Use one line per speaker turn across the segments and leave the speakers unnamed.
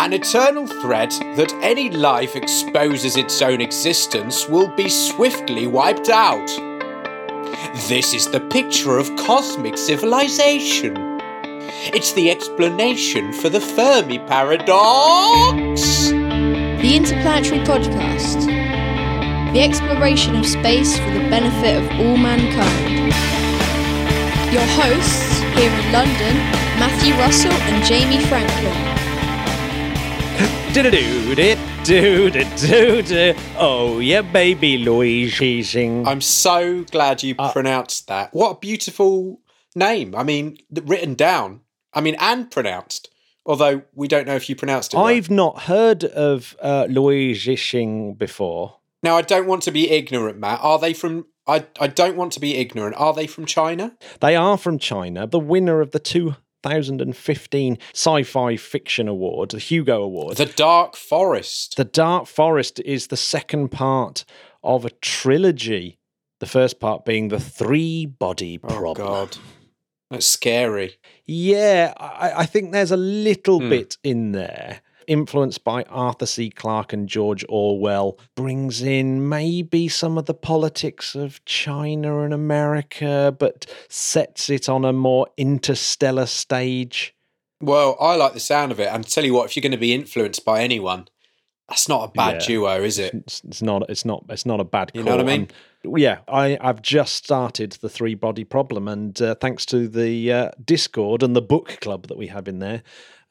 An eternal threat that any life exposes its own existence will be swiftly wiped out. This is the picture of cosmic civilization. It's the explanation for the Fermi paradox.
The Interplanetary Podcast. The exploration of space for the benefit of all mankind. Your hosts here in London, Matthew Russell and Jamie Franklin.
Oh, yeah, baby Liu Cixin.
I'm so glad you pronounced that. What a beautiful name. I mean, written down. I mean, and pronounced. Although we don't know if you pronounced it.
I've not heard of uh, Luigi before.
Now, I don't want to be ignorant, Matt. Are they from? I I don't want to be ignorant. Are they from China?
They are from China, the winner of the 2015 Sci Fi Fiction Award, the Hugo Award.
The Dark Forest.
The Dark Forest is the second part of a trilogy. The first part being the three body problem.
oh
problem.
God, that's scary.
Yeah, I, I think there's a little
Hmm.
bit in there. Influenced by Arthur C. Clarke and George Orwell, brings in maybe some of the politics of China and America, but sets it on a more interstellar stage.
Well, I like the sound of it. And tell you what, if you're going to be influenced by anyone, that's not a bad
Yeah.
duo, is it?
It's, it's not. It's not. It's not a bad.
You know what I
call.
mean?
Yeah, I, I've just started the three body problem, and uh, thanks to the uh, Discord and the book club that we have in there,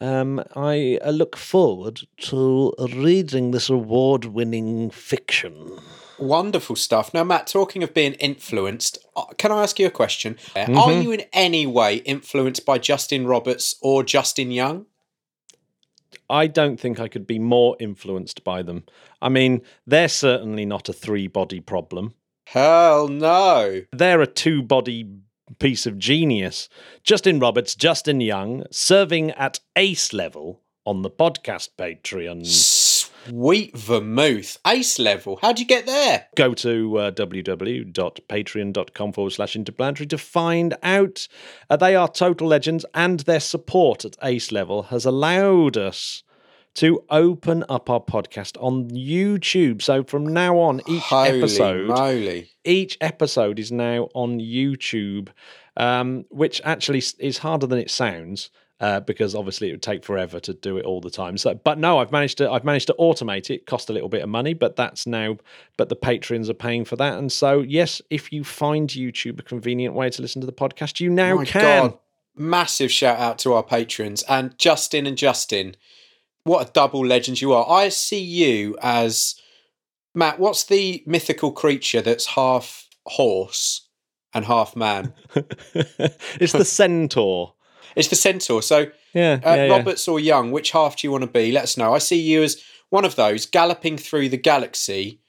um, I look forward to reading this award winning fiction.
Wonderful stuff. Now, Matt, talking of being influenced, uh, can I ask you a question? Uh, Are
Mm-hmm.
you in any way influenced by Justin Roberts or Justin Young?
I don't think I could be more influenced by them. I mean, they're certainly not a three body problem.
Hell no.
they're a two body piece of genius. Justin Roberts, Justin Young, serving at ace level on the podcast Patreon.
Sweet vermouth. Ace level. How'd you get there?
Go to uh, www.patreon.com forward slash interplanetary to find out. Uh, they are total legends, and their support at ace level has allowed us to open up our podcast on YouTube. So from now on, each
Holy
episode
moly.
each episode is now on YouTube, um, which actually is harder than it sounds. Uh, because obviously it would take forever to do it all the time. So, but no, I've managed to I've managed to automate it. Cost a little bit of money, but that's now. But the patrons are paying for that, and so yes, if you find YouTube a convenient way to listen to the podcast, you now
My
can.
God. Massive shout out to our patrons and Justin and Justin. What a double legend you are. I see you as Matt, what's the mythical creature that's half horse and half man?
it's the centaur.
It's the centaur. So
Yeah,
Uh,
yeah, yeah.
Roberts or Young, which half do you want to be? Let us know. I see you as one of those galloping through the galaxy,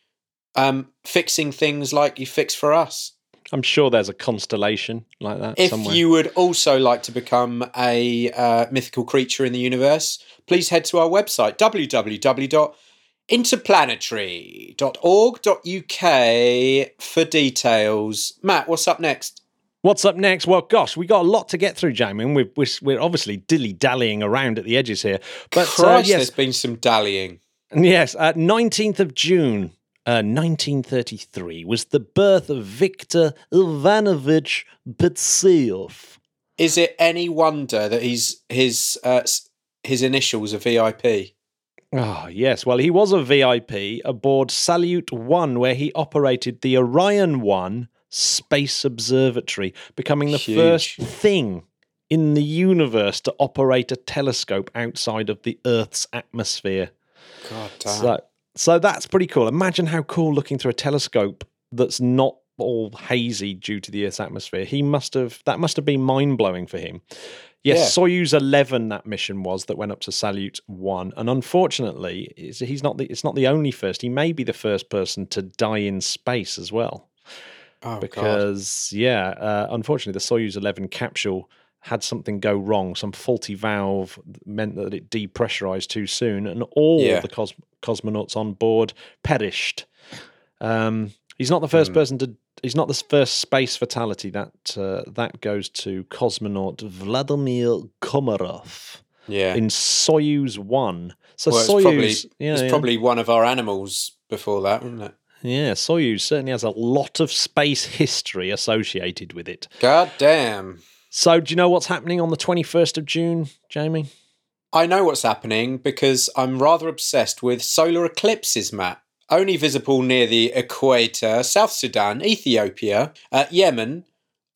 um, fixing things like you fix for us.
I'm sure there's a constellation like that
If
somewhere.
you would also like to become a uh, mythical creature in the universe, please head to our website www.interplanetary.org.uk for details. Matt, what's up next?
What's up next? Well, gosh, we got a lot to get through, Jamie. and We're, we're, we're obviously dilly dallying around at the edges here. But uh,
Christ,
yes,
there's been some dallying.
yes, uh, 19th of June, uh, 1933, was the birth of Viktor Ivanovich Patsayev.
Is it any wonder that he's his uh, his initials are VIP?
Oh, yes. Well, he was a VIP aboard Salyut 1, where he operated the Orion 1 Space Observatory, becoming the
Huge.
first thing in the universe to operate a telescope outside of the Earth's atmosphere.
God damn.
So, so that's pretty cool. Imagine how cool looking through a telescope that's not all hazy due to the Earth's atmosphere. He must have that must have been mind blowing for him. Yes, Soyuz 11 that mission was that went up to Salyut 1 and unfortunately it's- he's not the it's not the only first. He may be the first person to die in space as well
oh, God.
because yeah, uh, unfortunately the Soyuz 11 capsule had something go wrong. Some faulty valve meant that it depressurized too soon, and all
Yeah.
the cos- cosmonauts on board perished. Um, he's not the first
Hmm.
person to. He's not the first space fatality. That uh, that goes to cosmonaut Vladimir Komarov.
Yeah.
in Soyuz One. So
well,
Soyuz,
probably,
yeah,
it's
yeah.
probably one of our animals before that, wasn't it?
yeah, Soyuz certainly has a lot of space history associated with it.
God damn.
So, do you know what's happening on the twenty first of June, Jamie?
I know what's happening because I'm rather obsessed with solar eclipses, Matt. Only visible near the equator, South Sudan, Ethiopia, uh, Yemen,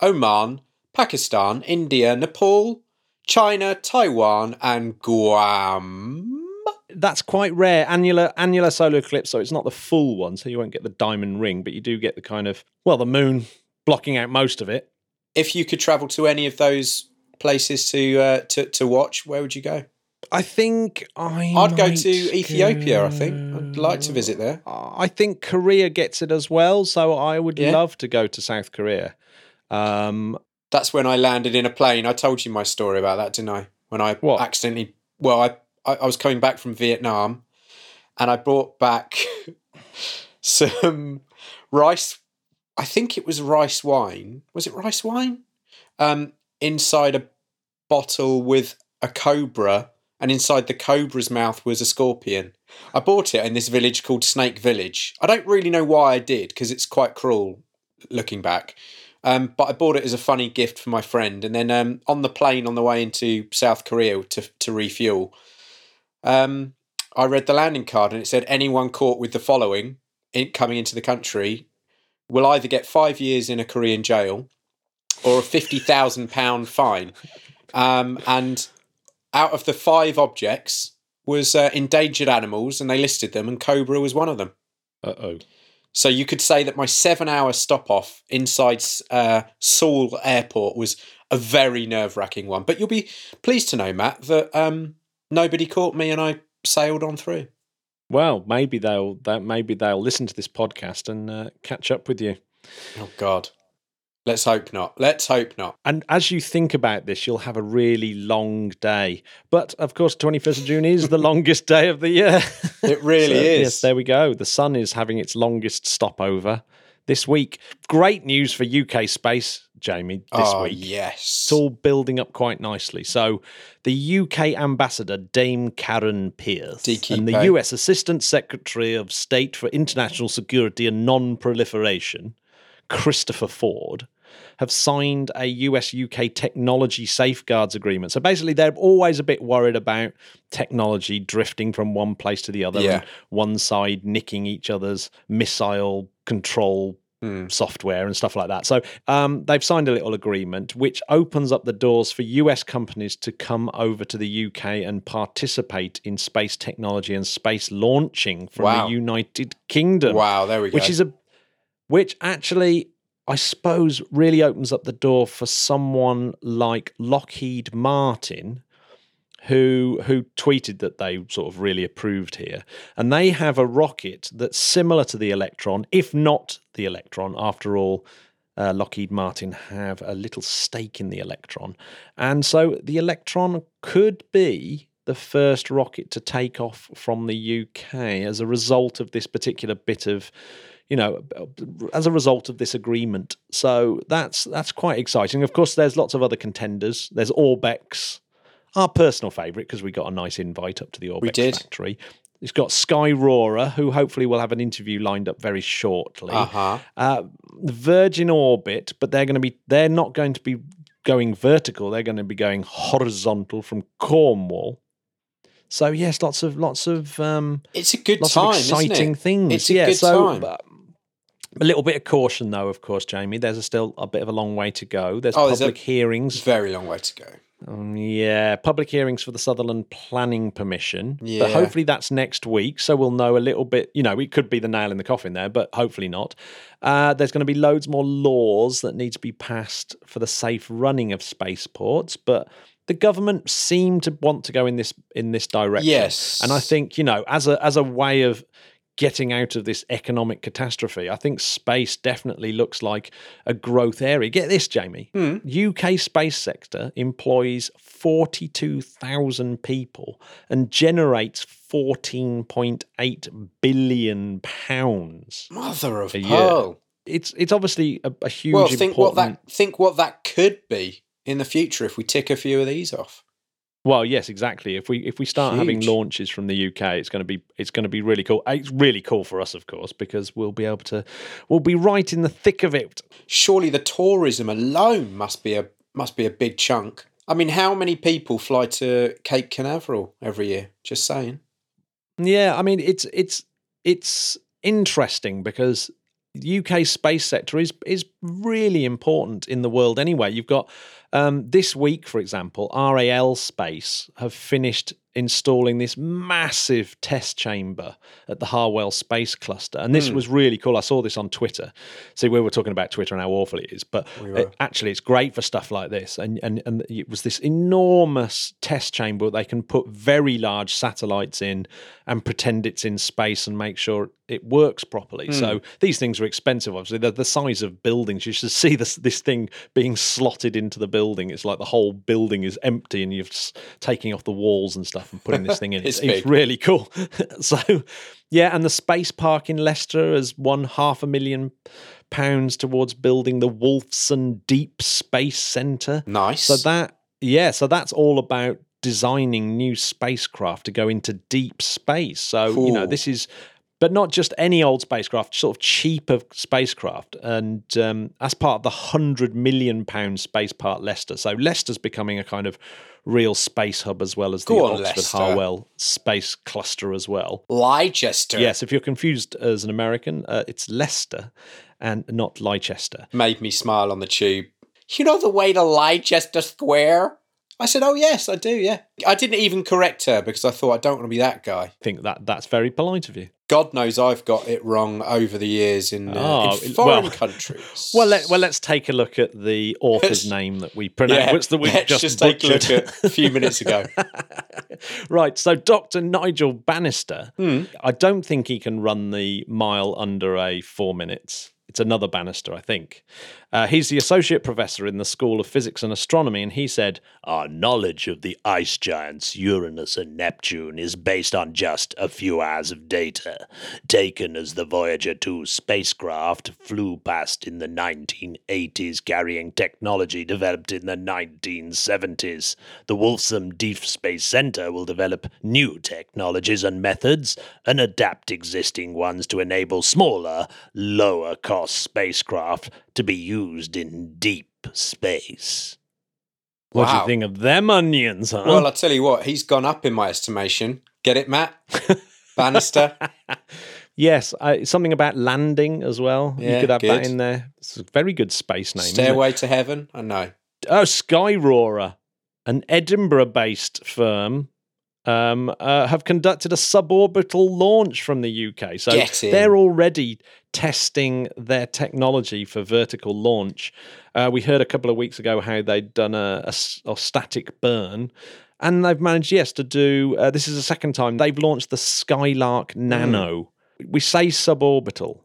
Oman, Pakistan, India, Nepal, China, Taiwan, and Guam.
That's quite rare. Annular annular solar eclipse, so it's not the full one, so you won't get the diamond ring, but you do get the kind of well, the moon blocking out most of it.
If you could travel to any of those places to uh, to to watch, where would you go?
I think I.
I'd go to Ethiopia. I think I'd like to visit there.
I think Korea gets it as well, so I would
Yeah.
love to go to South Korea. Um,
That's when I landed in a plane. I told you my story about that, didn't I? When I
What?
accidentally, well, I, I I was coming back from Vietnam, and I brought back some rice. I think it was rice wine. Was it rice wine? Um, inside a bottle with a cobra, and inside the cobra's mouth was a scorpion. I bought it in this village called Snake Village. I don't really know why I did because it's quite cruel looking back. Um, but I bought it as a funny gift for my friend. And then um, on the plane on the way into South Korea to, to refuel, um, I read the landing card and it said anyone caught with the following in, coming into the country will either get five years in a Korean jail or a £50,000 fine. Um, and out of the five objects was uh, endangered animals and they listed them and Cobra was one of them.
uh oh.
So you could say that my seven-hour stop off inside uh, Seoul Airport was a very nerve-wracking one. But you'll be pleased to know, Matt, that um, nobody caught me and I sailed on through.
Well, maybe they'll that maybe they'll listen to this podcast and uh, catch up with you.
Oh God, let's hope not. Let's hope not.
And as you think about this, you'll have a really long day. But of course, 21st of June is the longest day of the year.
It really
So,
is.
Yes, there we go. The sun is having its longest stopover this week. Great news for UK space, Jamie, this
oh
week.
yes.
It's all building up quite nicely. So, the UK ambassador, Dame Karen Pierce, and the US Assistant Secretary of State for International Security and Non Proliferation, Christopher Ford, have signed a US UK technology safeguards agreement. So, basically, they're always a bit worried about technology drifting from one place to the other,
Yeah.
and one side nicking each other's missile control
Hmm.
software and stuff like that. So um, they've signed a little agreement which opens up the doors for US companies to come over to the UK and participate in space technology and space launching from
Wow.
the United Kingdom,
Wow, there we go.
which is a which actually I suppose really opens up the door for someone like Lockheed Martin who who tweeted that they sort of really approved here. And they have a rocket that's similar to the electron if not the electron. After all uh, Lockheed Martin have a little stake in the electron. And so the electron could be the first rocket to take off from the UK as a result of this particular bit of you know as a result of this agreement. So that's that's quite exciting. Of course there's lots of other contenders. There's Orbex our personal favourite because we got a nice invite up to the Orbex
did.
factory. It's got Skyrora, who hopefully will have an interview lined up very shortly.
uh-huh.
Uh, Virgin Orbit, but they're going to be they're not going to be going vertical. They're going to be going horizontal from Cornwall. So yes, lots of lots of um,
It's a good time,
exciting
it?
things.
It's a
yeah,
good
so
time.
uh, a little bit of caution, though. Of course, Jamie. There's a still a bit of a long way to go. There's
Oh, there's a-
public hearings.
Very long way to go.
Um, yeah, public hearings for the Sutherland Planning Permission.
Yeah.
But hopefully that's next week, so we'll know a little bit. You know, it could be the nail in the coffin there, but hopefully not. Uh, there's going to be loads more laws that need to be passed for the safe running of spaceports, but the government seem to want to go in this in this direction.
Yes.
and I think you know, as a as a way of getting out of this economic catastrophe, I think space definitely looks like a growth area. Get this, Jamie.
Hmm.
UK space sector employs 42,000 people and generates 14.8 billion pounds.
Mother of
A year.
pearl.
It's it's obviously a, a huge
Well, think what that think what that could be in the future if we tick a few of these off.
Well, yes, exactly. If we if we start having launches from the UK, it's going to be it's going to be really cool. It's really cool for us, of course, because we'll be able to we'll be right in the thick of it.
Surely the tourism alone must be a must be a big chunk. I mean, how many people fly to Cape Canaveral every year? Just saying.
Yeah, I mean it's it's it's interesting because the UK space sector is is really important in the world anyway. You've got um, this week, for example, RAL Space have finished installing this massive test chamber at the Harwell Space Cluster, and this was really cool. I saw this on Twitter. See, we were talking about Twitter and how awful it is, but it- actually, it's great for stuff like this. And and and it was this enormous test chamber. They can put very large satellites in and pretend it's in space and make sure it works properly. So hmm. these things are expensive. Obviously, they're the size of buildings. You should see this this thing being slotted into the building. It's like the whole building is empty, and you're taking off the walls and stuff and putting this thing in.
It's
it's, it's really cool. so, yeah, and the space park in Leicester has won half a million pounds towards building the Wolfson Deep Space Centre.
Nice.
So that yeah, so that's all about designing new spacecraft to go into deep space. So you know this is. But not just any old spacecraft, sort of cheaper spacecraft, and um, that's part of the hundred million pound space part Leicester. So Leicester's becoming a kind of real space hub as well as the
on,
Oxford
Leicester.
Harwell space cluster as well.
Leicester.
Yes, if you're confused as an American, uh, it's Leicester and not Leicester.
Made me smile on the tube. You know the way to Leicester Square? I said, oh, yes, I do, yeah. I didn't even correct her because I thought I don't want to be that guy.
I think that that's very polite of you.
God knows I've got it wrong over the years in, uh,
Oh,
in foreign
well-
countries.
Well, let, well, let's take a look at the author's
Let's-
name that we pronounced. that we
let's
just,
just take a look at a few minutes ago.
right. So, Dr. Nigel Bannister,
Hmm.
I don't think he can run the mile under a four minutes. It's another Bannister, I think. Uh, he's the associate professor in the School of Physics and Astronomy, and he said, Our knowledge of the ice giants Uranus and Neptune is based on just a few hours of data, taken as the Voyager 2 spacecraft flew past in the 1980s, carrying technology developed in the 1970s. The Wolfson Deep Space Center will develop new technologies and methods and adapt existing ones to enable smaller, lower cost spacecraft to be used in deep space. What do you think of them onions, huh?
Well, I'll tell you what, he's gone up in my estimation. Get it, Matt? Bannister.
yes, uh, something about landing as well. you could have that in there. It's a very good space name. isn't?
Stairway to Heaven. I know.
Oh, Skyrora, an Edinburgh-based firm, um, uh, have conducted a suborbital launch from the UK. So they're already testing their technology for vertical launch. Uh, we heard a couple of weeks ago how they'd done a static burn. And they've managed, yes, to do. Uh, this is the second time they've launched the Skylark Nano. We say suborbital,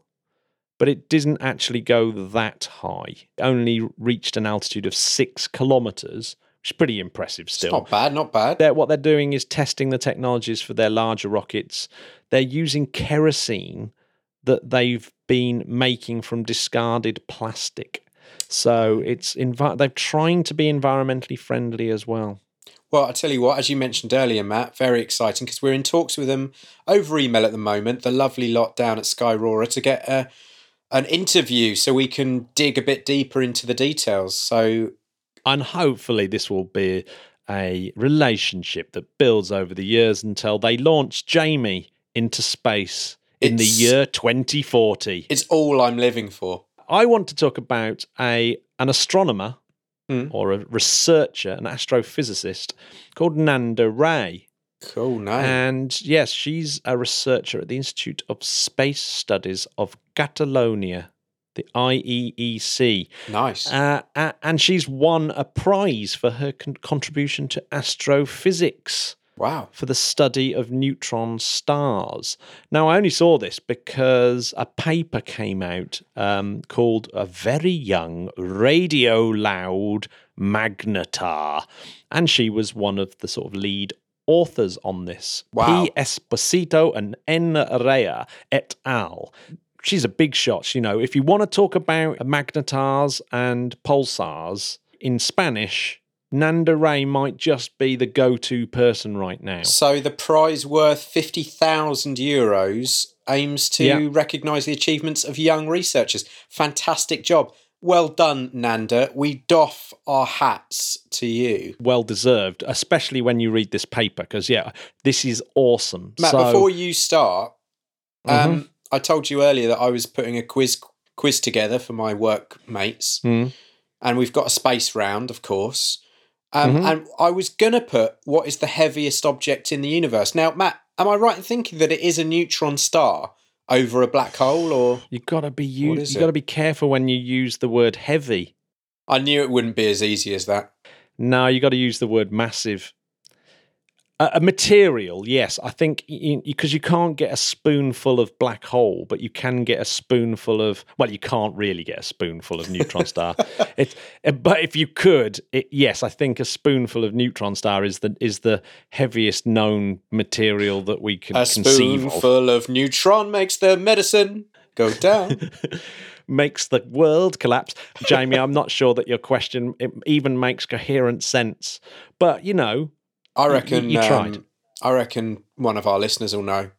but it didn't actually go that high. It only reached an altitude of six kilometers, is pretty impressive
It's
still.
not bad, not bad.
They're, what they're doing is testing the technologies for their larger rockets. They're using kerosene that they've been making from discarded plastic. So it's envi- they're trying to be environmentally friendly as well.
Well, I tell you what, as you mentioned earlier, Matt, very exciting because we're in talks with them over email at the moment, the lovely lot down at Skyrora, to get a, an interview so we can dig a bit deeper into the details. So,
And hopefully, this will be a relationship that builds over the years until they launch Jamie into space in
It's-
the year 2040.
it's all I'm living for.
I want to talk about a an astronomer
Hmm.
or a researcher, an astrophysicist called Nanda Rea.
Cool, no.
And yes, she's a researcher at the Institute of Space Studies of Catalonia, the IEEC.
nice.
Uh, and she's won a prize for her con- contribution to astrophysics
wow.
for the study of neutron stars. Now, I only saw this because a paper came out um, called A Very Young Radio Loud Magnetar, and she was one of the sort of lead authors on this.
Wow.
P. Esposito and N. Rea et al. She's a big shot. You know, if you want to talk about magnetars and pulsars in Spanish, Nanda Rea might just be the go-to person right now.
So the prize worth fifty thousand euros aims to
Yeah.
recognise the achievements of young researchers. Fantastic job. Well done, Nanda. We doff our hats to you.
Well deserved, especially when you read this paper, because yeah, this is awesome.
Matt,
so,
before you start, um,
Mhm.
I told you earlier that I was putting a quiz quiz together for my workmates,
Mm.
and we've got a space round, of course. Um,
Mhm.
And I was gonna put what is the heaviest object in the universe. Now, Matt, am I right in thinking that it is a neutron star over a black hole, or
you got to be you, you got to be careful when you use the word heavy.
I knew it wouldn't be as easy as that.
No, you got to use the word massive. A, material, yes. I think because you, can't get a spoonful of black hole, but you can get a spoonful of. Well, you can't really get a spoonful of neutron star. it, uh, but if you could, it, yes, I think a spoonful of neutron star is the is the heaviest known material that we can
A
conceive of.
spoonful of neutron makes the medicine go down.
makes the world collapse. Jamie, I'm not sure that your question it even makes coherent sense. But you know,
I reckon.
you tried.
um, I reckon one of our listeners will know.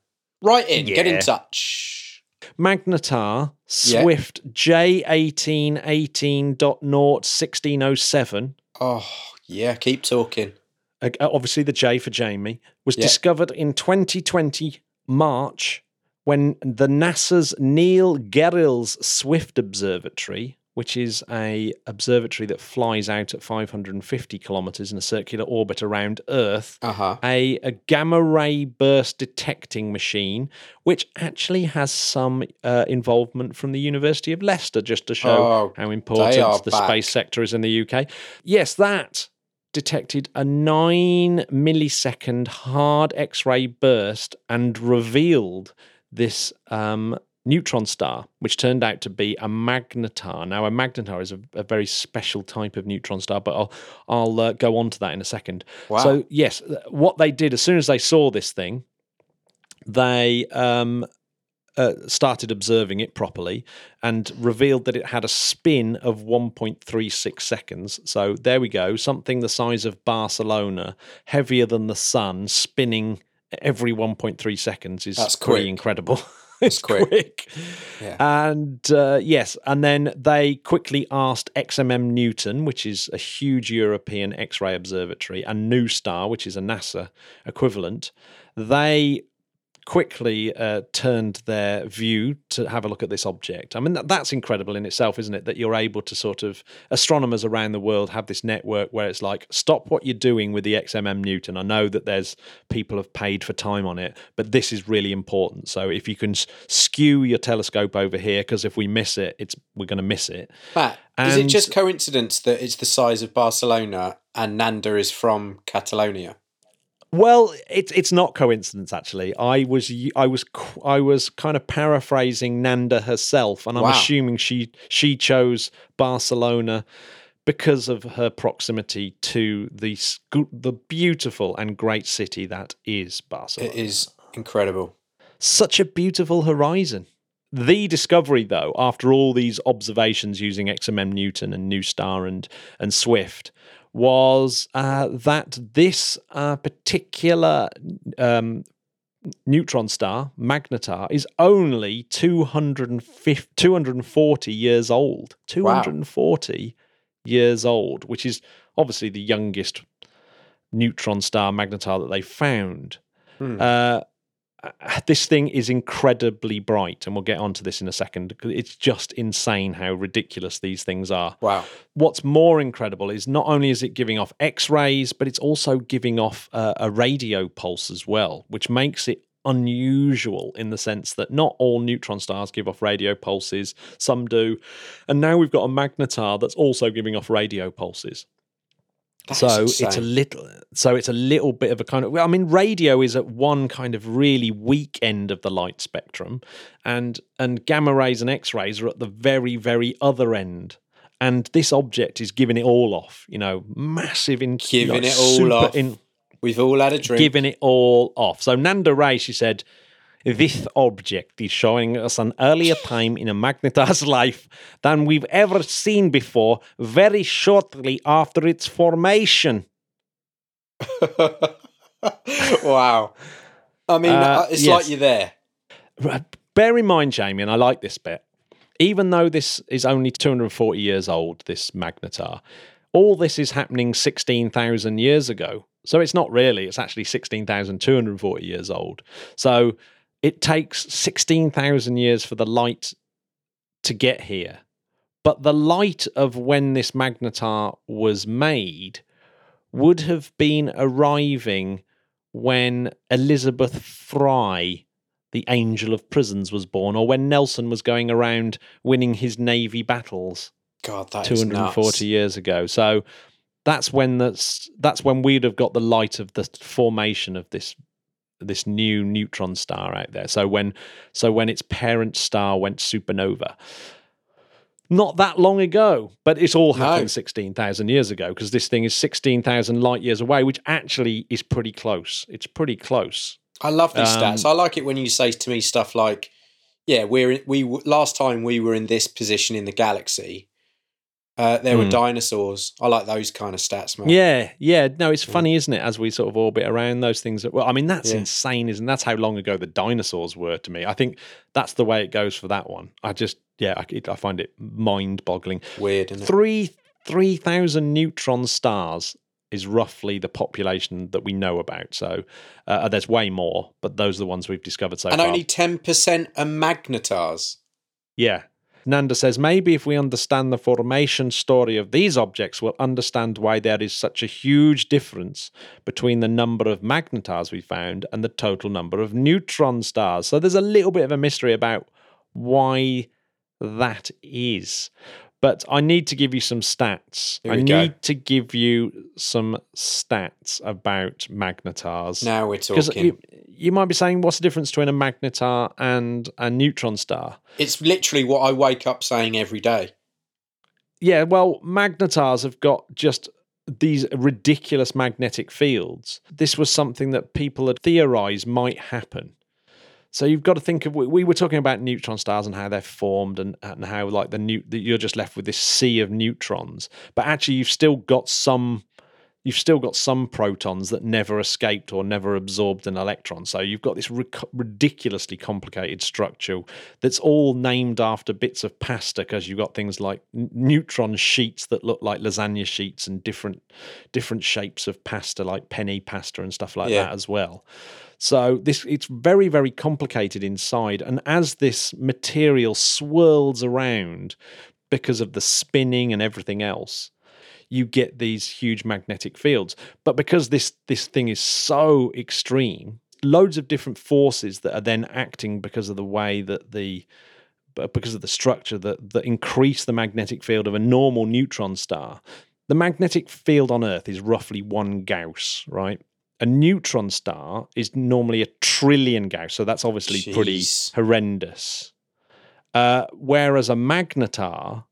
Write in. Get in touch.
Magnetar
Yeah.
Swift J1818.01607,
Oh yeah, keep talking.
uh, obviously the J for Jamie, was
Yeah.
discovered in 2020 March when the NASA's Neil Gehrels Swift Observatory, which is a observatory that flies out at 550 kilometers in a circular orbit around Earth,
Uh huh.
a, a gamma ray burst detecting machine, which actually has some uh, involvement from the University of Leicester, just to show
Oh,
how important the
back.
space sector is in the UK. Yes, that detected a nine millisecond hard X ray burst and revealed this um, neutron star, which turned out to be a magnetar. Now, a magnetar is a, a very special type of neutron star, but I'll I'll uh, go on to that in a second.
Wow.
So yes, what they did as soon as they saw this thing, they um, uh, started observing it properly and revealed that it had a spin of 1.36 seconds. So there we go, something the size of Barcelona, heavier than the sun, spinning every 1.3 seconds is
That's
pretty
quick.
incredible. it's
quick.
quick.
Yeah.
And uh, yes, and then they quickly asked XMM Newton, which is a huge European X ray observatory, and NuSTAR, which is a NASA equivalent. They quickly uh, turned their view to have a look at this object. I mean, that, that's incredible in itself, isn't it? That you're able to sort of, astronomers around the world have this network where it's like, stop what you're doing with the XMM Newton. I know that there's people have paid for time on it, but this is really important. So if you can skew your telescope over here, because if we miss it, it's we're going to miss it.
Matt, is it just coincidence that it's the size of Barcelona and Nanda is from Catalonia?
Well, it's it's not coincidence actually. I was I was I was kind of paraphrasing Nanda herself, and I'm
Wow.
assuming she she chose Barcelona because of her proximity to the the beautiful and great city that is Barcelona.
It is incredible.
such a beautiful horizon. The discovery, though, after all these observations using XMM Newton and NuSTAR and and Swift, was uh, that this uh, particular um, neutron star, magnetar, is only 250, 240 years old. 240 years old, which is obviously the youngest neutron star magnetar that they found.
Hmm.
Uh, this thing is incredibly bright, and we'll get onto this in a second. It's just insane how ridiculous these things are.
Wow.
What's more incredible is not only is it giving off X rays, but it's also giving off uh, a radio pulse as well, which makes it unusual in the sense that not all neutron stars give off radio pulses, some do. And now we've got a magnetar that's also giving off radio pulses
That is
so it's a little so it's a little bit of a kind of well i mean radio is at one kind of really weak end of the light spectrum and and gamma rays and x-rays are at the very very other end and this object is giving it all off you know massive in
Giving
like,
it all off.
in
We've all had a drink.
giving it all off so nanda rea she said This object is showing us an earlier time in a magnetar's life than we've ever seen before, very shortly after its formation.
wow. I mean,
Uh,
it's
yes.
like you're there.
Bear in mind, Jamie, and I like this bit, even though this is only 240 years old, this magnetar, all this is happening 16,000 years ago. So it's not really, it's actually 16,240 years old. So it takes 16,000 years for the light to get here. But the light of when this magnetar was made would have been arriving when Elizabeth Fry, the Angel of Prisons, was born, or when Nelson was going around winning his Navy battles
God, that is
240
nuts.
years ago. So that's when that's that's when we'd have got the light of the formation of this this new neutron star out there. So when so when its parent star went supernova. Not that long ago, but it's all happened
No.
16,000 years ago because this thing is 16,000 light years away, which actually is pretty close. It's pretty close.
I love these
Um,
stats. I like it when you say to me stuff like, "Yeah, we're we last time we were in this position in the galaxy, uh, there were
Hmm.
dinosaurs." I like those kind of stats, man.
Yeah, yeah. No, it's funny, isn't it? As we sort of orbit around those things. Well, I mean, that's
Yeah.
insane, isn't? That's how long ago the dinosaurs were to me. I think that's the way it goes for that one. I just, yeah, I, it, I find it mind-boggling.
weird, isn't?
Three three thousand neutron stars is roughly the population that we know about. So uh, there's way more, but those are the ones we've discovered so
and
far.
And only ten percent are magnetars.
Yeah. Nanda says maybe if we understand the formation story of these objects, we'll understand why there is such a huge difference between the number of magnetars we found and the total number of neutron stars. So there's a little bit of a mystery about why that is. But I need to give you some stats. I need
go.
to give you some stats about magnetars.
Now we're talking.
you, you might be saying, what's the difference between a magnetar and a neutron star?
it's literally what I wake up saying every day.
Yeah, well, magnetars have got just these ridiculous magnetic fields. This was something that people had theorized might happen. So you've got to think of we, we were talking about neutron stars and how they're formed and, and how like the new that you're just left with this sea of neutrons, but actually you've still got some you've still got some protons that never escaped or never absorbed an electron. So you've got this ric- ridiculously complicated structure that's all named after bits of pasta because you've got things like n- neutron sheets that look like lasagna sheets and different different shapes of pasta like penne pasta and stuff like
Yeah.
that as well. So this it's very very complicated inside and as this material swirls around because of the spinning and everything else you get these huge magnetic fields. But because this this thing is so extreme, loads of different forces that are then acting because of the way that the because of the structure that that increase the magnetic field of a normal neutron star. The magnetic field on Earth is roughly one Gauss, right? A neutron star is normally a trillion Gauss, so that's obviously pretty horrendous. Uh, whereas a magnetar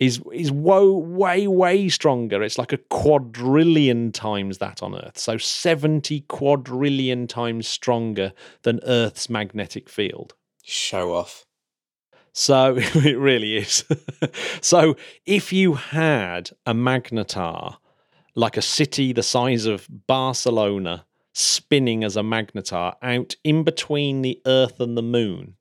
is is wo- way way stronger. It's like a quadrillion times that on Earth. So seventy quadrillion times stronger than Earth's magnetic field.
Show off.
So it really is. so if you had a magnetar, like a city the size of Barcelona, spinning as a magnetar out in between the Earth and the Moon,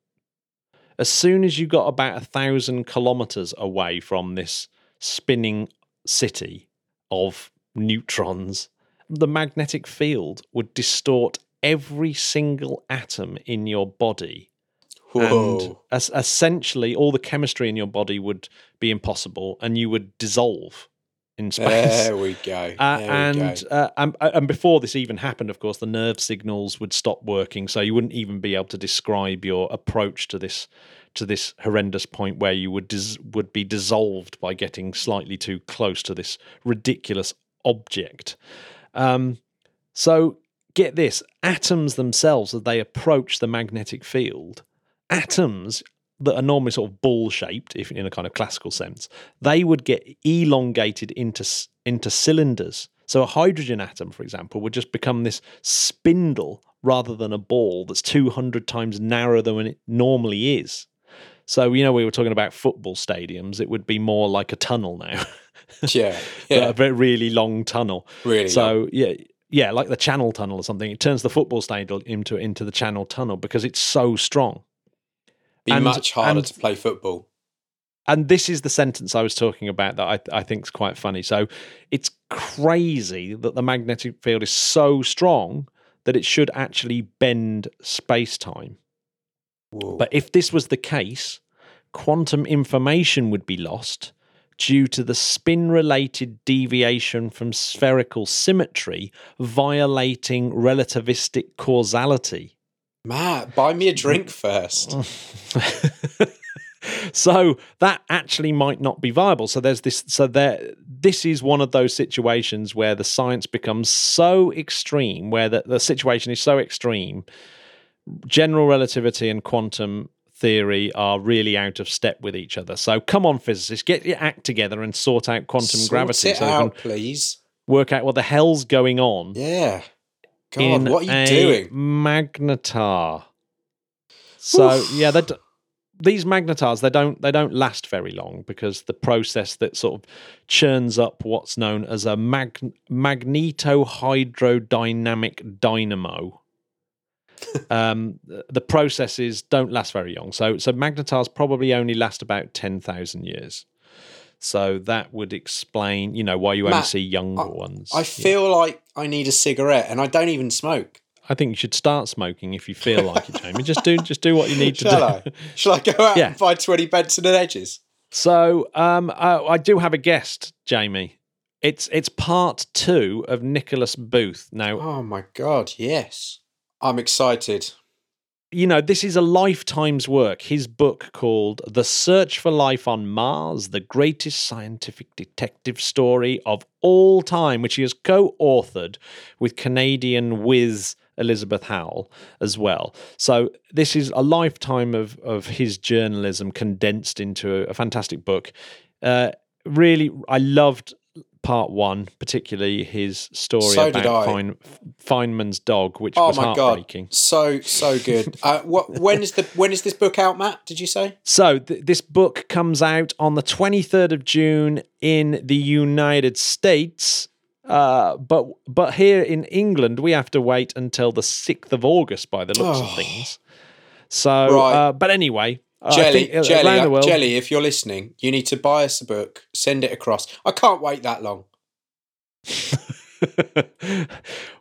as soon as you got about a thousand kilometers away from this spinning city of neutrons, the magnetic field would distort every single atom in your body. And
Whoa.
es- essentially all the chemistry in your body would be impossible and you would dissolve in space
There we go.
uh,
there we
and,
go.
uh, and and before this even happened of course the nerve signals would stop working so you wouldn't even be able to describe your approach to this to this horrendous point where you would dis- would be dissolved by getting slightly too close to this ridiculous object um, so get this atoms themselves as they approach the magnetic field atoms that are normally sort of ball shaped if in a kind of classical sense they would get elongated into into cylinders so a hydrogen atom for example would just become this spindle rather than a ball that's 200 times narrower than it normally is. So, you know, we were talking about football stadiums, it would be more like a tunnel now.
yeah. yeah.
a very, really long tunnel.
Really
So, yeah. Yeah, like the Channel Tunnel or something. It turns the football stadium into into the Channel Tunnel because it's so strong.
Be
and-
much harder
and-
to play football.
and this is the sentence I was talking about that I, I think is quite funny. So it's crazy that the magnetic field is so strong that it should actually bend space time. But if this was the case, quantum information would be lost due to the spin related deviation from spherical symmetry violating relativistic causality.
Matt, buy me a drink first.
so that actually might not be viable so there's this so there this is one of those situations where the science becomes so extreme where the, the situation is so extreme general relativity and quantum theory are really out of step with each other so come on physicists get your act together and sort out quantum
Sort
gravity
it
so
out,
can
please.
work out what the hell's going on
Yeah. God,
in
what are you
a
doing?
magnetar. So yeah, that these magnetars they don't they don't last very long because the process that sort of churns up what's known as a mag- magnetohydrodynamic dynamo. um, the- processes don't last very long. So so magnetars probably only last about ten thousand years. So that would explain, you know, why you only
Matt,
see younger ones.
I
Yeah.
feel like I need a cigarette and I don't even smoke.
I think you should start smoking if you feel like it, Jamie. Just do just do what you need to
Shall
do.
I? Shall I go out
Yeah.
and buy 20 Benson and Edges?
So um, I, I do have a guest, Jamie. It's it's part two of Nicholas Booth. Now
Oh my God, yes. I'm excited.
You know this is a lifetime's work. His book called "The Search for Life on Mars: The Greatest Scientific Detective Story of All Time," which he has co-authored with Canadian whiz Elizabeth Howell as well. So this is a lifetime of of his journalism condensed into a, a fantastic book. Uh, really, I loved part one, particularly his story
So
about. Fein, Feynman's dog, which
Oh
was
my God.
heartbreaking.
So, so good. uh, what, when, is the, when is this book out, Matt? Did you say?
So th- this book comes out on the 23rd of June in the United States. Uh, but but here in England, we have to wait until the 6th of August by the looks
Oh.
of things. So,
Right.
uh, but anyway,
Jelly,
think, uh,
Jelly, uh,
world,
Jelly, if you're listening, you need to buy us a book, send it across. I can't wait that long.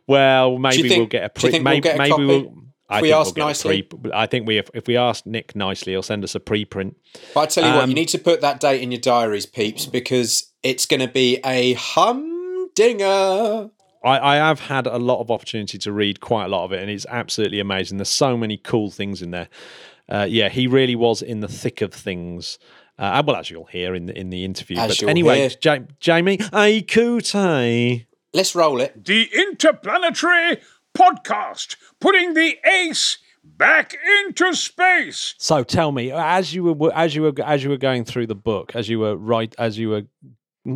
well, maybe
think-
we'll get a pre.
think we'll
Maybe,
get a
maybe
copy?
we'll. I
we
think
ask
we'll
nicely?
pre. I think we if, if we ask Nick nicely, he'll send us a preprint.
But I tell you what,
Um,
you need to put that date in your diaries, peeps, because it's going to be a humdinger.
I, I have had a lot of opportunity to read quite a lot of it, and it's absolutely amazing. There's so many cool things in there. Uh, yeah, he really was in the thick of things. Uh, well, as you'll hear in the in the interview.
As
but
you'll
anyway,
hear.
Ja- Jamie, Aikute.
Let's roll it.
The Interplanetary Podcast, putting the ace back into space.
So tell me, as you were as you were as you were going through the book, as you were right as you were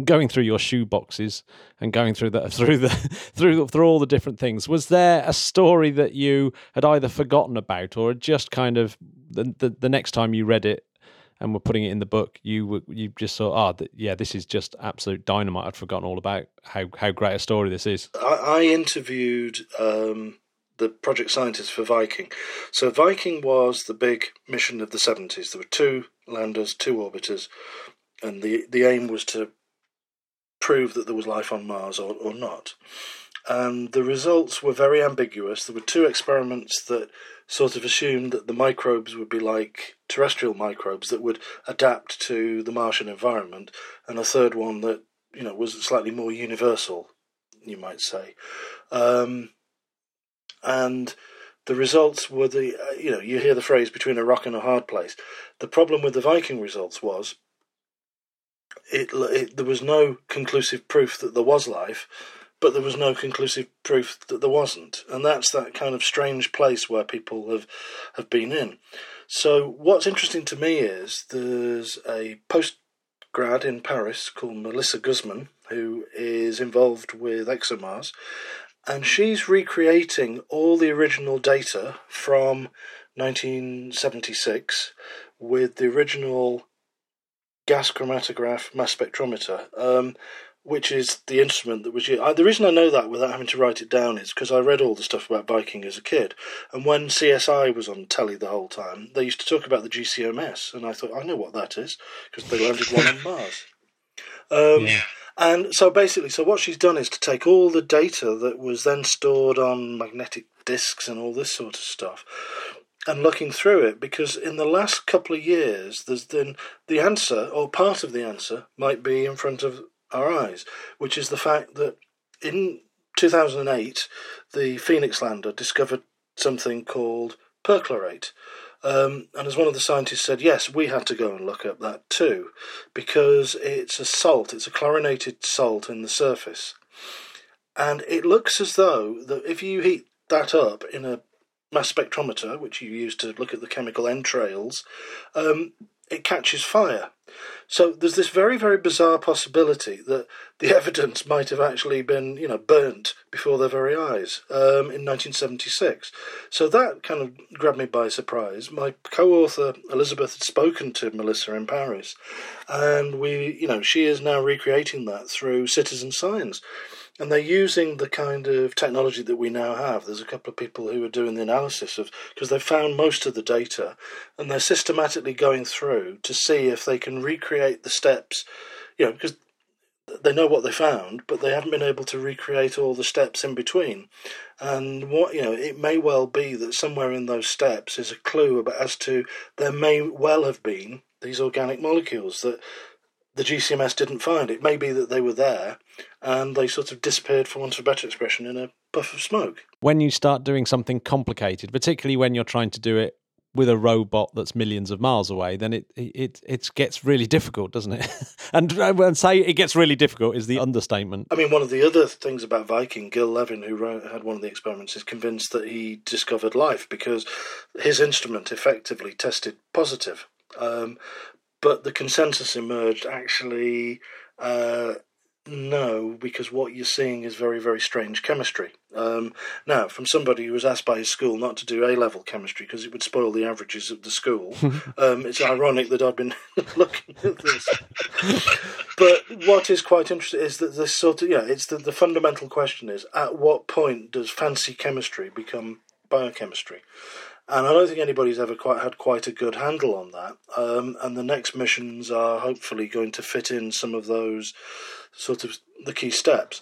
going through your shoe boxes and going through the through the through through all the different things, was there a story that you had either forgotten about or had just kind of the the, the next time you read it and were putting it in the book, you were you just thought, oh, yeah, this is just absolute dynamite. I'd forgotten all about how how great a story this is.
I, I interviewed um, the project scientist for Viking. So Viking was the big mission of the seventies. There were two landers, two orbiters, and the the aim was to prove that there was life on Mars or, or not. And the results were very ambiguous. There were two experiments that sort of assumed that the microbes would be like terrestrial microbes that would adapt to the Martian environment, and a third one that you know was slightly more universal, you might say. Um, and the results were the uh, you know you hear the phrase between a rock and a hard place. The problem with the Viking results was it, it there was no conclusive proof that there was life, but there was no conclusive proof that there wasn't, and that's that kind of strange place where people have have been in. So what's interesting to me is there's a post grad in Paris called Melissa Guzman who is involved with ExoMars, and she's recreating all the original data from 1976 with the original gas chromatograph mass spectrometer, um, which is the instrument that was used. Uh, the reason I know that without having to write it down is because I read all the stuff about Viking as a kid, and when CSI was on telly the whole time, they used to talk about the GCMS, and I thought I know what that is because they landed one on Mars. Um, yeah. And so basically, so what she's done is to take all the data that was then stored on magnetic disks and all this sort of stuff, and looking through it because in the last couple of years, there's been the answer or part of the answer might be in front of our eyes, which is the fact that in 2008, the Phoenix lander discovered something called perchlorate. Um, and as one of the scientists said, yes, we had to go and look up that too, because it's a salt, it's a chlorinated salt in the surface. And it looks as though that if you heat that up in a mass spectrometer, which you use to look at the chemical entrails, um, it catches fire. So there's this very, very bizarre possibility that the evidence might have actually been, you know, burnt before their very eyes um, in 1976. So that kind of grabbed me by surprise. My co-author Elizabeth had spoken to Melissa in Paris, and we, you know, she is now recreating that through citizen science and they're using the kind of technology that we now have. There's a couple of people who are doing the analysis of because they've found most of the data, and they're systematically going through to see if they can recreate the steps. You know, because they know what they found, but they haven't been able to recreate all the steps in between. And what you know, it may well be that somewhere in those steps is a clue about as to there may well have been these organic molecules that the GCMS didn't find. It may be that they were there and they sort of disappeared, for want of a better expression, in a puff of smoke.
When you start doing something complicated, particularly when you're trying to do it with a robot that's millions of miles away, then it it it gets really difficult, doesn't it? and and say it gets really difficult is the understatement.
I mean, one of the other things about Viking, Gil Levin, who had one of the experiments, is convinced that he discovered life because his instrument effectively tested positive. Um, but the consensus emerged actually uh, no, because what you're seeing is very, very strange chemistry. Um, now, from somebody who was asked by his school not to do A level chemistry because it would spoil the averages of the school, um, it's ironic that I've been looking at this. but what is quite interesting is that this sort of, yeah, it's the, the fundamental question is at what point does fancy chemistry become biochemistry? And I don't think anybody's ever quite had quite a good handle on that. Um, and the next missions are hopefully going to fit in some of those sort of the key steps.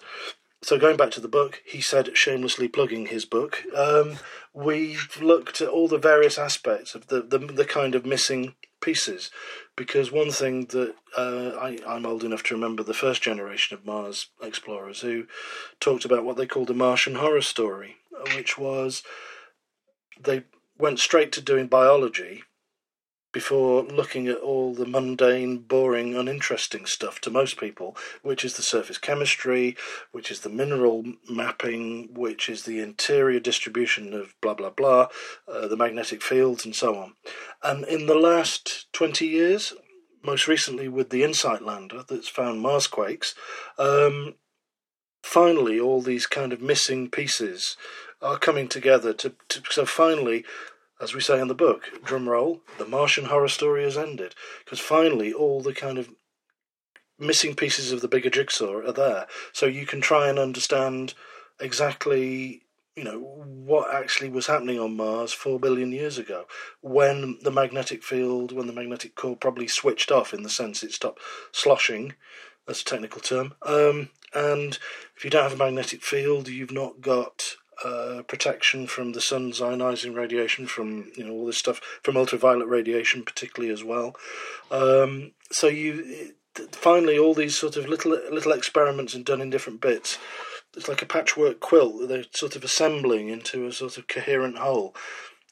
So going back to the book, he said, shamelessly plugging his book. Um, we've looked at all the various aspects of the, the, the kind of missing pieces, because one thing that uh, I, I'm old enough to remember the first generation of Mars explorers who talked about what they called the Martian horror story, which was they went straight to doing biology before looking at all the mundane, boring, uninteresting stuff to most people, which is the surface chemistry, which is the mineral mapping, which is the interior distribution of blah blah blah, uh, the magnetic fields, and so on. And in the last 20 years, most recently with the InSight lander that's found Mars quakes, um, finally all these kind of missing pieces are coming together to, to so finally as we say in the book, drum roll, the Martian horror story has ended. Because finally, all the kind of missing pieces of the bigger jigsaw are there. So you can try and understand exactly, you know, what actually was happening on Mars four billion years ago when the magnetic field, when the magnetic core probably switched off in the sense it stopped sloshing. That's a technical term. Um, and if you don't have a magnetic field, you've not got uh, protection from the sun's ionizing radiation, from you know all this stuff, from ultraviolet radiation particularly as well. Um, so you finally all these sort of little little experiments and done in different bits. It's like a patchwork quilt that they're sort of assembling into a sort of coherent whole.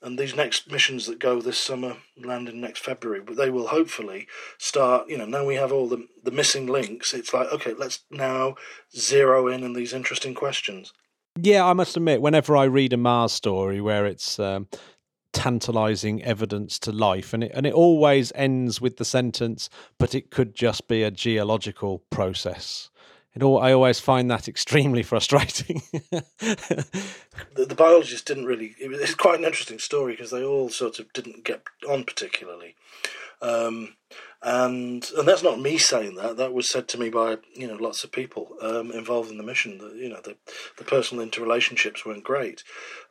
And these next missions that go this summer, landing next February, but they will hopefully start. You know, now we have all the the missing links. It's like okay, let's now zero in on these interesting questions.
Yeah, I must admit, whenever I read a Mars story where it's um, tantalizing evidence to life, and it and it always ends with the sentence, "But it could just be a geological process." it all, I always find that extremely frustrating.
the, the, biologists didn't really. It was, it's quite an interesting story because they all sort of didn't get on particularly. Um, and and that's not me saying that. That was said to me by you know lots of people um, involved in the mission. That you know the the personal interrelationships weren't great.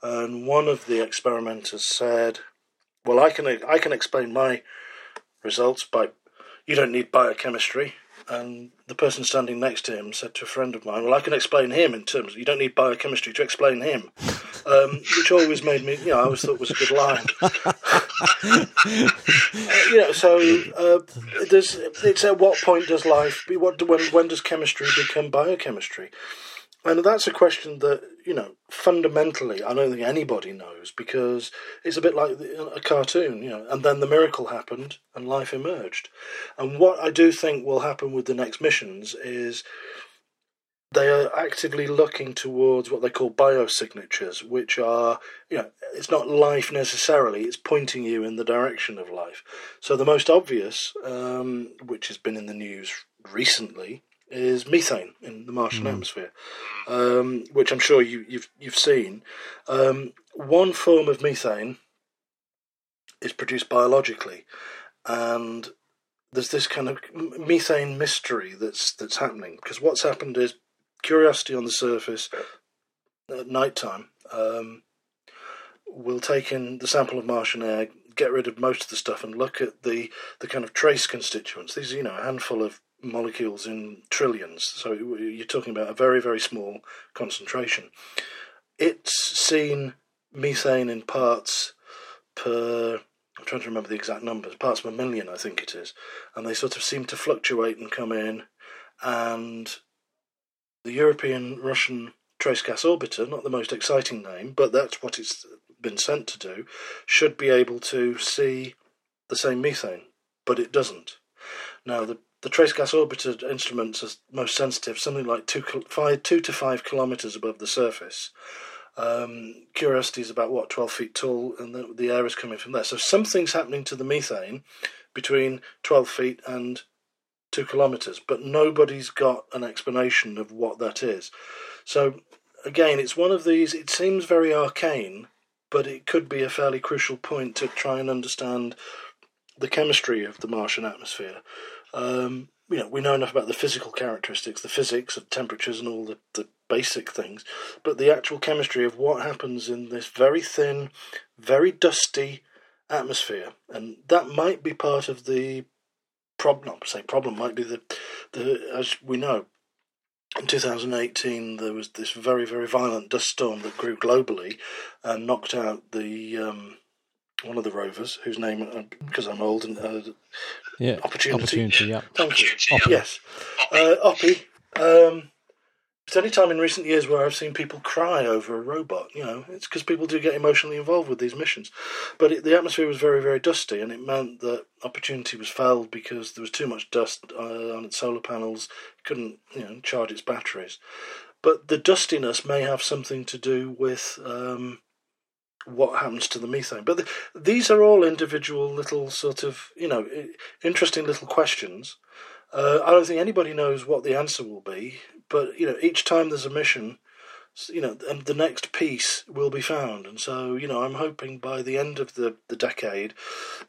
And one of the experimenters said, "Well, I can I can explain my results by you don't need biochemistry." And the person standing next to him said to a friend of mine, "Well, I can explain him in terms. Of, you don't need biochemistry to explain him," um, which always made me, you know, I always thought was a good line. you know, so uh, there's, it's at what point does life be? What when when does chemistry become biochemistry? And that's a question that, you know, fundamentally, I don't think anybody knows because it's a bit like a cartoon, you know, and then the miracle happened and life emerged. And what I do think will happen with the next missions is they are actively looking towards what they call biosignatures, which are, you know, it's not life necessarily, it's pointing you in the direction of life. So the most obvious, um, which has been in the news recently, is methane in the Martian mm. atmosphere, um, which I'm sure you, have you've, you've seen. Um, one form of methane is produced biologically, and there's this kind of methane mystery that's that's happening because what's happened is Curiosity on the surface at night time um, will take in the sample of Martian air, get rid of most of the stuff, and look at the the kind of trace constituents. These are you know a handful of molecules in trillions. So you're talking about a very, very small concentration. It's seen methane in parts per, I'm trying to remember the exact numbers, parts per million, I think it is. And they sort of seem to fluctuate and come in. And the European Russian Trace Gas Orbiter, not the most exciting name, but that's what it's been sent to do, should be able to see the same methane, but it doesn't. Now, the the trace gas orbiter instruments are most sensitive, something like two, five, two to five kilometres above the surface. Um, Curiosity is about what twelve feet tall, and the, the air is coming from there. So something's happening to the methane between twelve feet and two kilometres, but nobody's got an explanation of what that is. So again, it's one of these. It seems very arcane, but it could be a fairly crucial point to try and understand the chemistry of the Martian atmosphere. Um, you know, we know enough about the physical characteristics, the physics of temperatures and all the, the basic things, but the actual chemistry of what happens in this very thin, very dusty atmosphere, and that might be part of the problem. Not say problem, might be the the as we know. In 2018, there was this very, very violent dust storm that grew globally and knocked out the um, one of the rovers, whose name, uh, because I'm old, and uh,
yeah,
opportunity.
Opportunity, yeah.
Thank you. Oppie. Yes, uh, Oppie. Um, it's any time in recent years where I've seen people cry over a robot. You know, it's because people do get emotionally involved with these missions. But it, the atmosphere was very, very dusty, and it meant that Opportunity was failed because there was too much dust uh, on its solar panels. It couldn't, you know, charge its batteries. But the dustiness may have something to do with um, what happens to the methane. But the, these are all individual little sort of, you know, interesting little questions. Uh, I don't think anybody knows what the answer will be, but you know, each time there's a mission, you know, and the next piece will be found. And so, you know, I'm hoping by the end of the, the decade,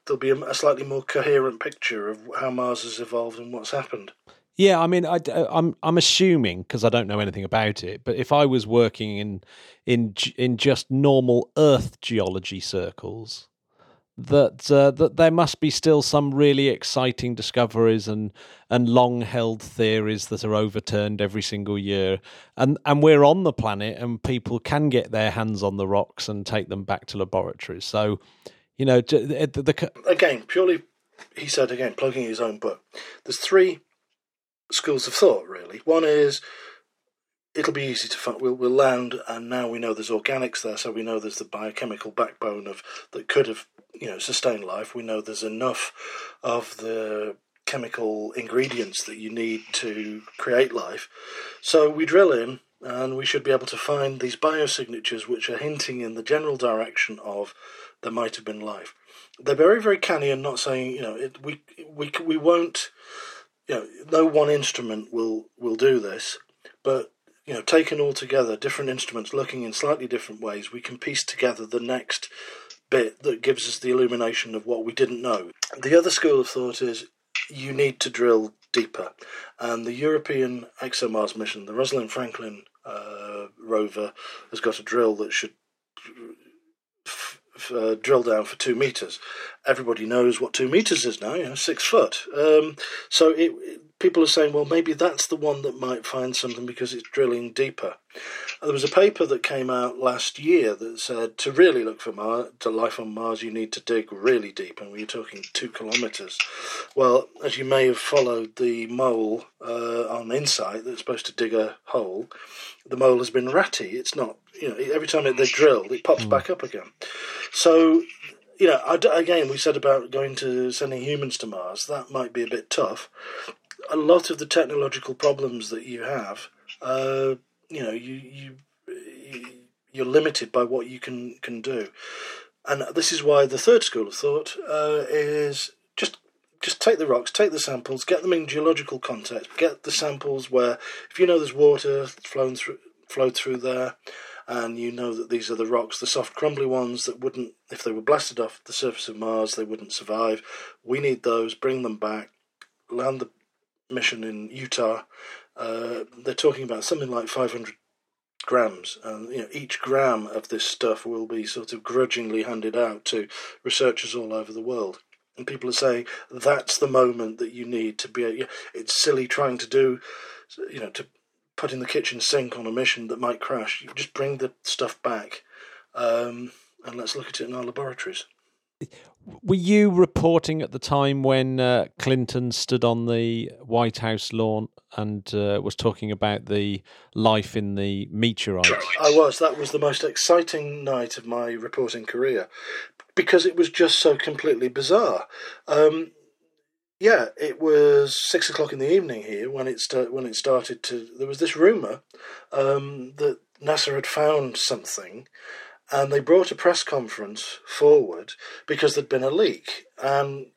there'll be a, slightly more coherent picture of how Mars has evolved and what's happened.
Yeah, I mean, I, am uh, I'm, I'm assuming because I don't know anything about it, but if I was working in in in just normal Earth geology circles, that uh, that there must be still some really exciting discoveries and and long held theories that are overturned every single year, and and we're on the planet, and people can get their hands on the rocks and take them back to laboratories. So, you know, the, the, the
again purely, he said again, plugging his own book. There's three schools of thought, really. One is it'll be easy to find. We'll, we'll land, and now we know there's organics there, so we know there's the biochemical backbone of that could have you know sustained life. We know there's enough of the chemical ingredients that you need to create life. So we drill in, and we should be able to find these biosignatures which are hinting in the general direction of there might have been life. They're very, very canny and not saying, you know, it, we we we won't you know, no one instrument will will do this, but you know, taken all together, different instruments looking in slightly different ways, we can piece together the next bit that gives us the illumination of what we didn't know. The other school of thought is you need to drill deeper, and the European ExoMars mission, the Rosalind Franklin uh, rover, has got a drill that should uh, drill down for two meters. Everybody knows what two meters is now, you know, six foot. Um, so it, it, people are saying, well, maybe that's the one that might find something because it's drilling deeper. There was a paper that came out last year that said to really look for Mars, to life on Mars, you need to dig really deep, and we are talking two kilometres. Well, as you may have followed the mole uh, on Insight that's supposed to dig a hole, the mole has been ratty. It's not, you know, every time they drilled, it pops mm. back up again. So you know, again, we said about going to sending humans to Mars. That might be a bit tough, a lot of the technological problems that you have, uh, you know, you, you you're limited by what you can can do, and this is why the third school of thought uh, is just just take the rocks, take the samples, get them in geological context, get the samples where if you know there's water flowing through flowed through there, and you know that these are the rocks, the soft crumbly ones that wouldn't, if they were blasted off the surface of Mars, they wouldn't survive. We need those, bring them back, land the mission in Utah, uh, they're talking about something like 500 grams, and you know, each gram of this stuff will be sort of grudgingly handed out to researchers all over the world. And people are saying that's the moment that you need to be. It's silly trying to do, you know, to put in the kitchen sink on a mission that might crash. You just bring the stuff back, um, and let's look at it in our laboratories.
Were you reporting at the time when uh, Clinton stood on the White House lawn and uh, was talking about the life in the meteorite?
I was. That was the most exciting night of my reporting career because it was just so completely bizarre. Um, yeah, it was six o'clock in the evening here when it st- when it started to. There was this rumor um, that NASA had found something and they brought a press conference forward because there'd been a leak. And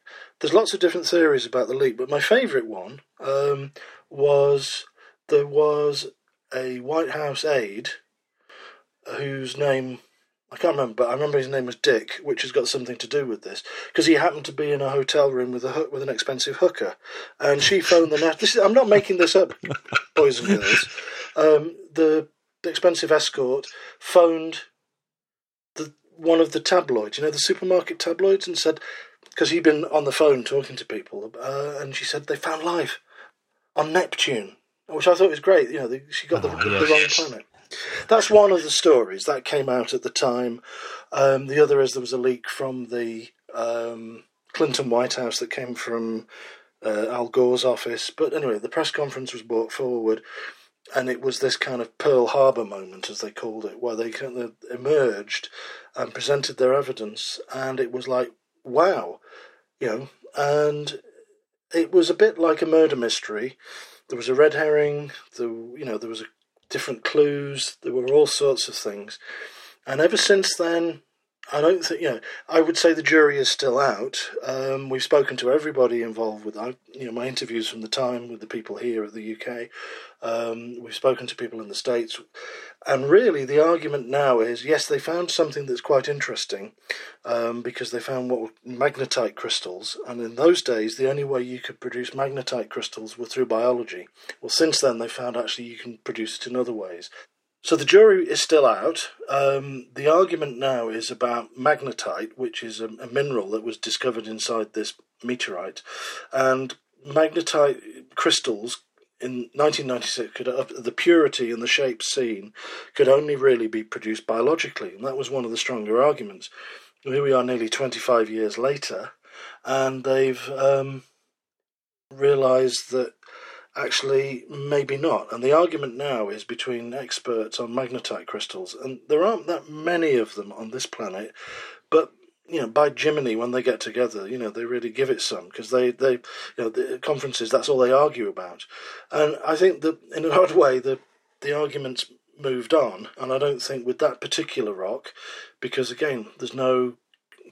there's lots of different theories about the leak, but my favourite one um, was there was a White House aide whose name I can't remember, but I remember his name was Dick, which has got something to do with this because he happened to be in a hotel room with a with an expensive hooker, and she phoned the is, I'm not making this up, boys and girls. Um, the, the expensive escort phoned one of the tabloids, you know, the supermarket tabloids, and said, because he'd been on the phone talking to people, uh, and she said they found life on Neptune, which I thought was great. You know, they, she got the, oh, yes. the, wrong planet. That's one of the stories that came out at the time. Um, the other is there was a leak from the um, Clinton White House that came from uh, Al Gore's office. But anyway, the press conference was brought forward and it was this kind of Pearl Harbor moment, as they called it, where they kind of emerged and presented their evidence, and it was like, wow, you know, and it was a bit like a murder mystery. There was a red herring, the you know, there was a, different clues, there were all sorts of things, and ever since then, I don't think you know. I would say the jury is still out. Um, we've spoken to everybody involved with you know my interviews from the time with the people here at the UK. Um, we've spoken to people in the states, and really the argument now is yes, they found something that's quite interesting um, because they found what were magnetite crystals, and in those days the only way you could produce magnetite crystals were through biology. Well, since then they found actually you can produce it in other ways. So the jury is still out. Um, the argument now is about magnetite, which is a, a, mineral that was discovered inside this meteorite, and magnetite crystals in 1996 could the purity and the shape seen could only really be produced biologically, and that was one of the stronger arguments. Here we are, nearly 25 years later, and they've um, realised that actually maybe not. And the argument now is between experts on magnetite crystals, and there aren't that many of them on this planet, but you know, by Jiminy, when they get together, you know, they really give it some because they, they, you know, the conferences. That's all they argue about, and I think that in an odd way, the the arguments moved on, and I don't think with that particular rock, because again, there's no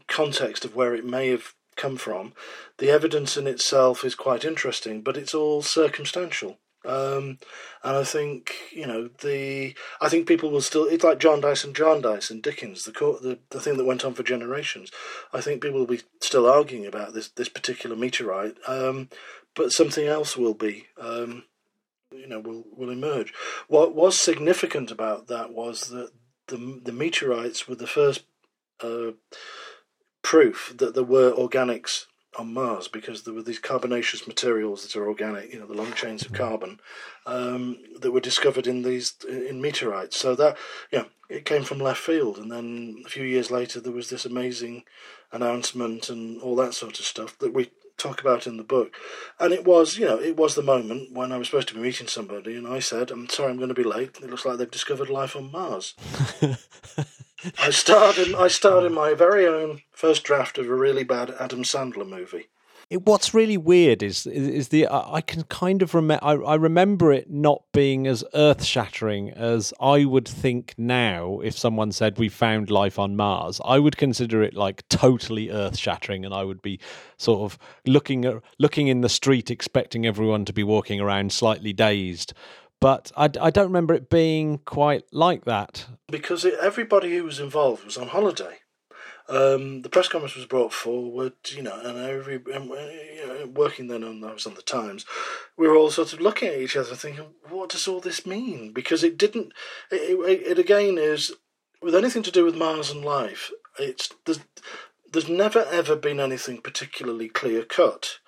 context of where it may have come from. The evidence in itself is quite interesting, but it's all circumstantial. Um, and I think you know the I think people will still it's like Jarndyce and Jarndyce and Dickens the the the thing that went on for generations. I think people will be still arguing about this this particular meteorite, um, but something else will be. Um, you know, will will emerge. What was significant about that was that the the meteorites were the first uh, proof that there were organics on Mars because there were these carbonaceous materials that are organic, you know, the long chains of carbon um, that were discovered in these in meteorites. So that yeah, it came from left field, and then a few years later there was this amazing announcement and all that sort of stuff that we talk about in the book. And it was, you know, it was the moment when I was supposed to be meeting somebody, and I said, "I'm sorry, I'm going to be late. It looks like they've discovered life on Mars." I started. I started oh. my very own first draft of a really bad Adam Sandler movie.
It, what's really weird is is the I can kind of remember I, I remember it not being as earth shattering as I would think now. If someone said we found life on Mars, I would consider it like totally earth shattering, and I would be sort of looking at looking in the street, expecting everyone to be walking around slightly dazed. But I, I don't remember it being quite like that
because it, everybody who was involved was on holiday. Um, the press conference was brought forward, you know, and every um, you know, working then on I was on the Times, we were all sort of looking at each other, thinking, "What does all this mean?" Because it didn't. It, it, it again is with anything to do with Mars and life. It's there's, there's never ever been anything particularly clear cut.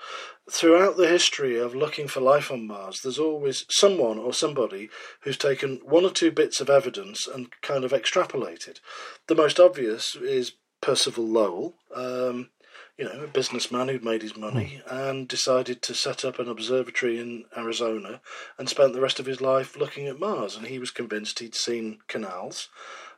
Throughout the history of looking for life on Mars, there's always someone or somebody who's taken one or two bits of evidence and kind of extrapolated. The most obvious is Percival Lowell, um, you know, a businessman who'd made his money hmm. and decided to set up an observatory in Arizona and spent the rest of his life looking at Mars. And he was convinced he'd seen canals.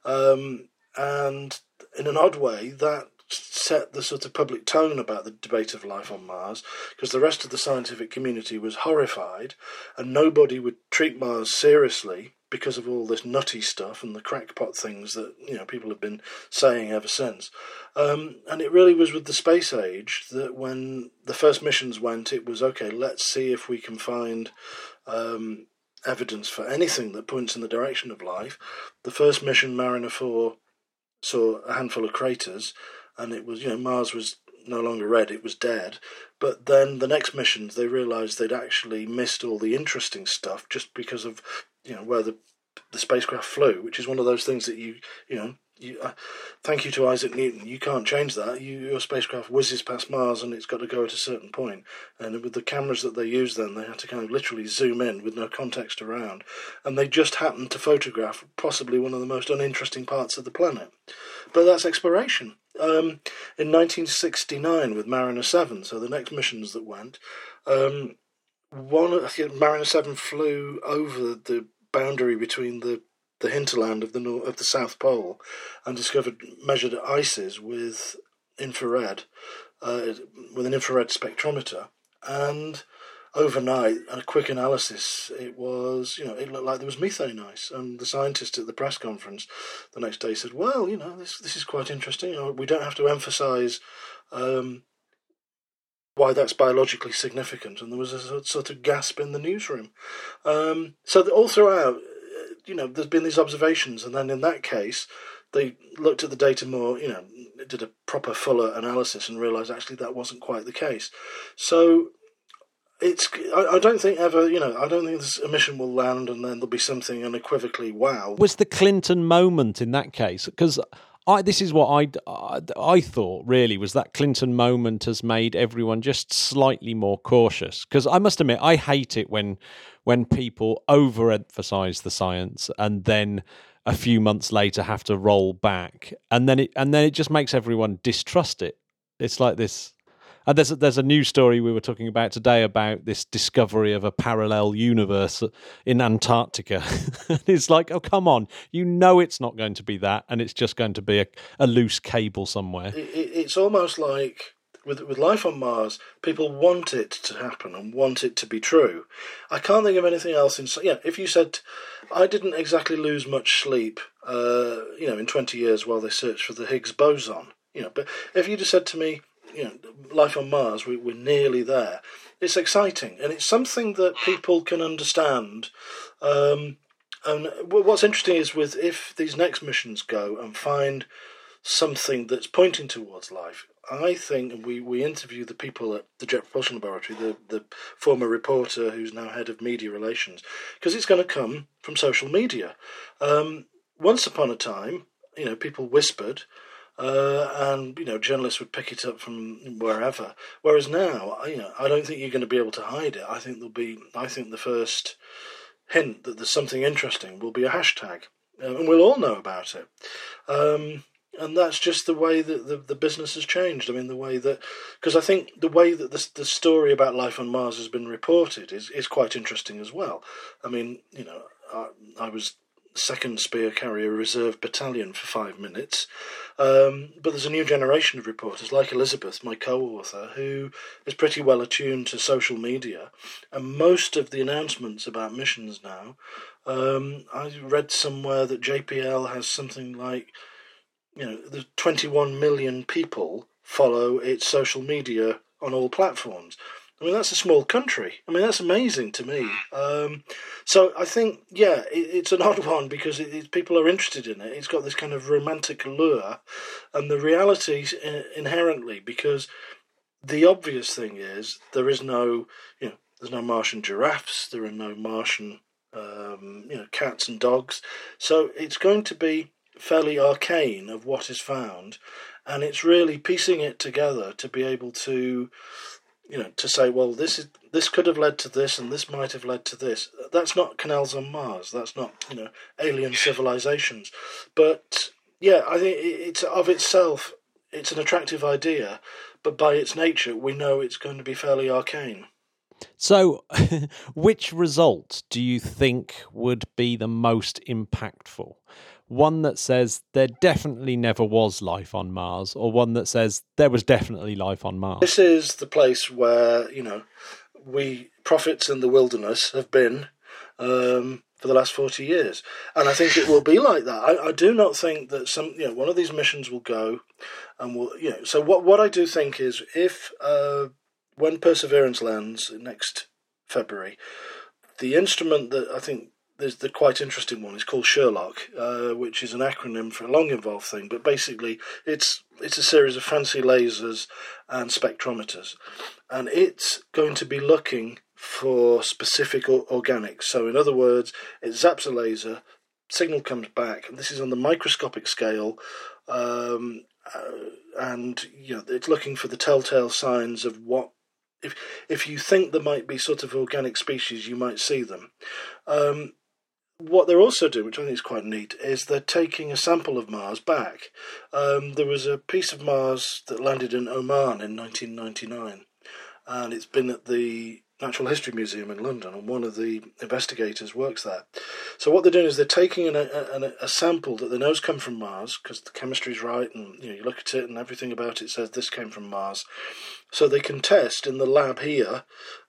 Um, and in an odd way, that set the sort of public tone about the debate of life on Mars because the rest of the scientific community was horrified and nobody would treat Mars seriously because of all this nutty stuff and the crackpot things that you know people have been saying ever since. Um, and it really was with the space age that when the first missions went, it was okay. Let's see if we can find um, evidence for anything that points in the direction of life. The first mission, Mariner Four, saw a handful of craters, and it was you know Mars was no longer red; it was dead. But then the next missions, they realised they'd actually missed all the interesting stuff just because of you know where the the spacecraft flew, which is one of those things that you you know. You, uh, thank you to Isaac Newton. You can't change that. You, your spacecraft whizzes past Mars and it's got to go at a certain point. And with the cameras that they used then, they had to kind of literally zoom in with no context around. And they just happened to photograph possibly one of the most uninteresting parts of the planet. But that's exploration. Um, in 1969 with Mariner 7, so the next missions that went, um, one Mariner 7 flew over the boundary between the, the hinterland of the north, of the South Pole and discovered measured ices with infrared uh, with an infrared spectrometer. And overnight a quick analysis it was you know it looked like there was methane ice. And the scientist at the press conference the next day said well you know this this is quite interesting. We don't have to emphasize um, why that's biologically significant, and there was a sort of gasp in the newsroom. Um, so all throughout, you know, there's been these observations, and then in that case, they looked at the data more, you know, did a proper fuller analysis and realised actually that wasn't quite the case. So it's I, I, don't think ever you know I don't think this mission will land and then there'll be something unequivocally wow.
Was the Clinton moment in that case because I, this is what I, I, I thought really was that Clinton moment has made everyone just slightly more cautious because I must admit I hate it when when people overemphasize the science and then a few months later have to roll back and then it and then it just makes everyone distrust it. It's like this and uh, there's a, there's a news story we were talking about today about this discovery of a parallel universe in Antarctica. it's like, oh come on, you know it's not going to be that, and it's just going to be a, a loose cable somewhere.
It, it's almost like with with life on Mars, people want it to happen and want it to be true. I can't think of anything else. In yeah, if you said, I didn't exactly lose much sleep, uh, you know, in twenty years while they searched for the Higgs boson, you know, but if you'd have said to me, you know, life on Mars, we, we're nearly there. It's exciting, and it's something that people can understand. Um, and what's interesting is with if these next missions go and find something that's pointing towards life, I think we, we interview the people at the Jet Propulsion Laboratory, the, the former reporter who's now head of media relations, because it's going to come from social media. Um, once upon a time, you know, people whispered, uh, and you know, journalists would pick it up from wherever. Whereas now, you know, I don't think you're going to be able to hide it. I think there'll be. I think the first hint that there's something interesting will be a hashtag, uh, and we'll all know about it. Um, and that's just the way that the, the business has changed. I mean, the way that because I think the way that the the story about life on Mars has been reported is is quite interesting as well. I mean, you know, I, I was second Spear Carrier Reserve Battalion for five minutes. Um, but there's a new generation of reporters, like Elizabeth, my co author, who is pretty well attuned to social media. And most of the announcements about missions now, um, I read somewhere that JPL has something like, you know, the 21 million people follow its social media on all platforms. I mean, that's a small country. I mean, that's amazing to me. Um, so I think, yeah, it, it's an odd one because it, it, people are interested in it. It's got this kind of romantic allure, and the reality inherently because the obvious thing is there is no, you know, there's no Martian giraffes. There are no Martian, um, you know, cats and dogs. So it's going to be fairly arcane of what is found, and it's really piecing it together to be able to you know, to say, well, this is this could have led to this, and this might have led to this. That's not canals on Mars. That's not you know alien civilizations. But yeah, I think it's of itself, it's an attractive idea, but by its nature, we know it's going to be fairly arcane.
So, which result do you think would be the most impactful? One that says there definitely never was life on Mars, or one that says there was definitely life on Mars?
This is the place where, you know, we prophets in the wilderness have been um, for the last 40 years. And I think it will be like that. I, I, do not think that some, you know, one of these missions will go and will, you know, so what, what I do think is if, uh, when Perseverance lands next February, the instrument that I think there's the quite interesting one. It's called SHERLOC, uh, which is an acronym for a long involved thing. But basically, it's it's a series of fancy lasers and spectrometers, and it's going to be looking for specific organics. So, in other words, it zaps a laser, signal comes back, and this is on the microscopic scale. Um, uh, and you know, it's looking for the telltale signs of what if if you think there might be sort of organic species, you might see them. Um, what they're also doing, which I think is quite neat, is they're taking a sample of Mars back. Um, there was a piece of Mars that landed in Oman in 1999, and it's been at the Natural History Museum in London, and one of the investigators works there. So what they're doing is they're taking an, a, a, sample that they know has come from Mars because the chemistry's right, and you know you look at it and everything about it says this came from Mars. So they can test in the lab here,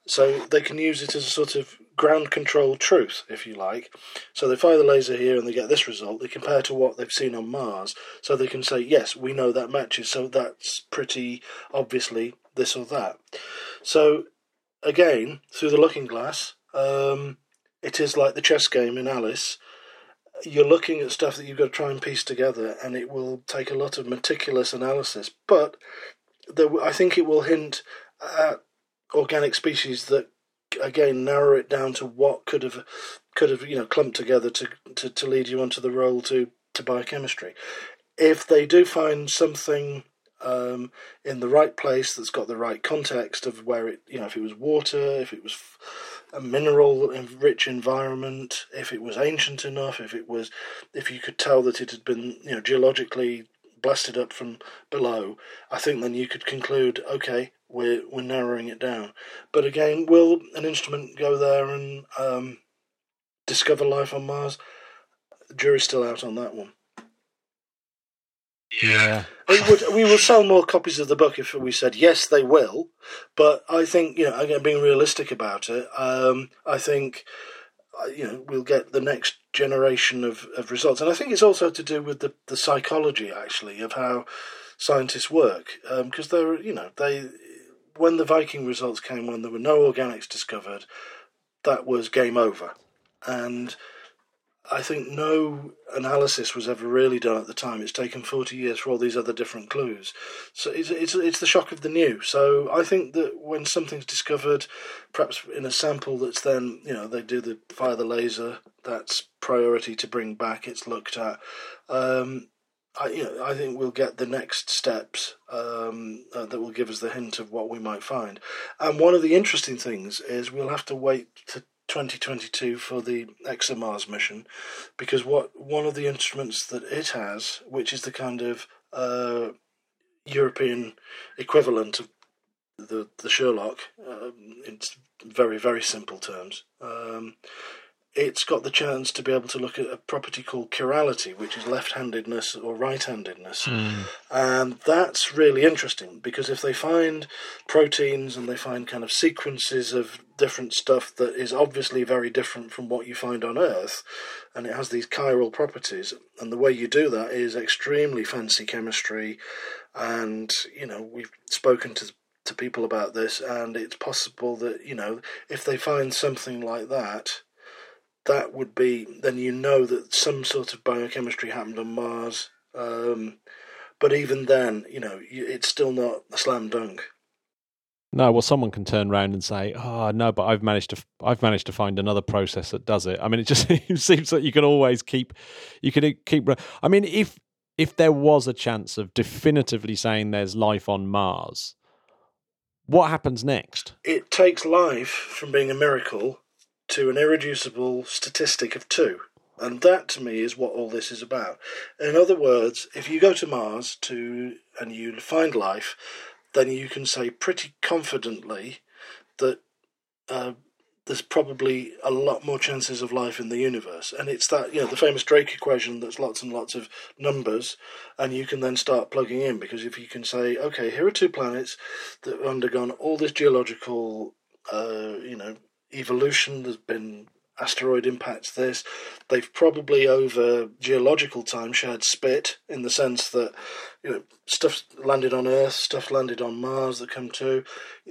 so they can use it as a sort of ground control truth, if you like. So they fire the laser here and they get this result. They compare to what they've seen on Mars, so they can say yes, we know that matches. So that's pretty obviously this or that. So again, through the looking glass, um, it is like the chess game in Alice. You're looking at stuff that you've got to try and piece together, and it will take a lot of meticulous analysis. But there, I think it will hint at organic species that, again, narrow it down to what could have could have you know clumped together to to, to lead you onto the role to to biochemistry. If they do find something um, in the right place that's got the right context of where it, you know, if it was water, if it was a mineral rich environment, if it was ancient enough, if it was, if you could tell that it had been, you know, geologically blasted up from below, I think then you could conclude, okay, we're we're narrowing it down. But again, will an instrument go there and um, discover life on Mars? The jury's still out on that one.
Yeah.
Would, we will sell more copies of the book if we said yes, they will. But I think you know, again, being realistic about it, um, I think uh, you know we'll get the next generation of, of results, and I think it's also to do with the the psychology actually of how scientists work because um, they're you know they when the Viking results came when there were no organics discovered, that was game over, and I think no analysis was ever really done at the time. It's taken 40 years for all these other different clues. So it's, it's, it's the shock of the new. So I think that when something's discovered, perhaps in a sample that's then, you know, they do the fire the laser, that's priority to bring back, it's looked at. Um, I, you know, I think we'll get the next steps um, uh, that will give us the hint of what we might find. And one of the interesting things is we'll have to wait to 2022 for the ExoMars mission because what one of the instruments that it has, which is the kind of uh, European equivalent of the the SHERLOC, uh, in very very simple terms, um, it's got the chance to be able to look at a property called chirality, which is left-handedness or right-handedness, mm. and that's really interesting because if they find proteins and they find kind of sequences of different stuff that is obviously very different from what you find on Earth, and it has these chiral properties, and the way you do that is extremely fancy chemistry, and you know we've spoken to to people about this, and it's possible that you know if they find something like that that would be then you know that some sort of biochemistry happened on Mars. Um, but even then, you know, it's still not a slam dunk.
No, well, someone can turn around and say, "Oh, no, but I've managed to, I've managed to find another process that does it." I mean, it just seems that you can always keep, you can keep. I mean, if if there was a chance of definitively saying there's life on Mars, what happens next?
It takes life from being a miracle to an irreducible statistic of two. And that to me is what all this is about. In other words, if you go to Mars to and you find life, then you can say pretty confidently that uh, there's probably a lot more chances of life in the universe. And it's that, you know, the famous Drake equation that's lots and lots of numbers, and you can then start plugging in because if you can say, okay, here are two planets that have undergone all this geological, uh, you know, evolution. There's been asteroid impacts this. They've probably over geological time shared spit in the sense that you know stuff landed on Earth, stuff landed on Mars that come to.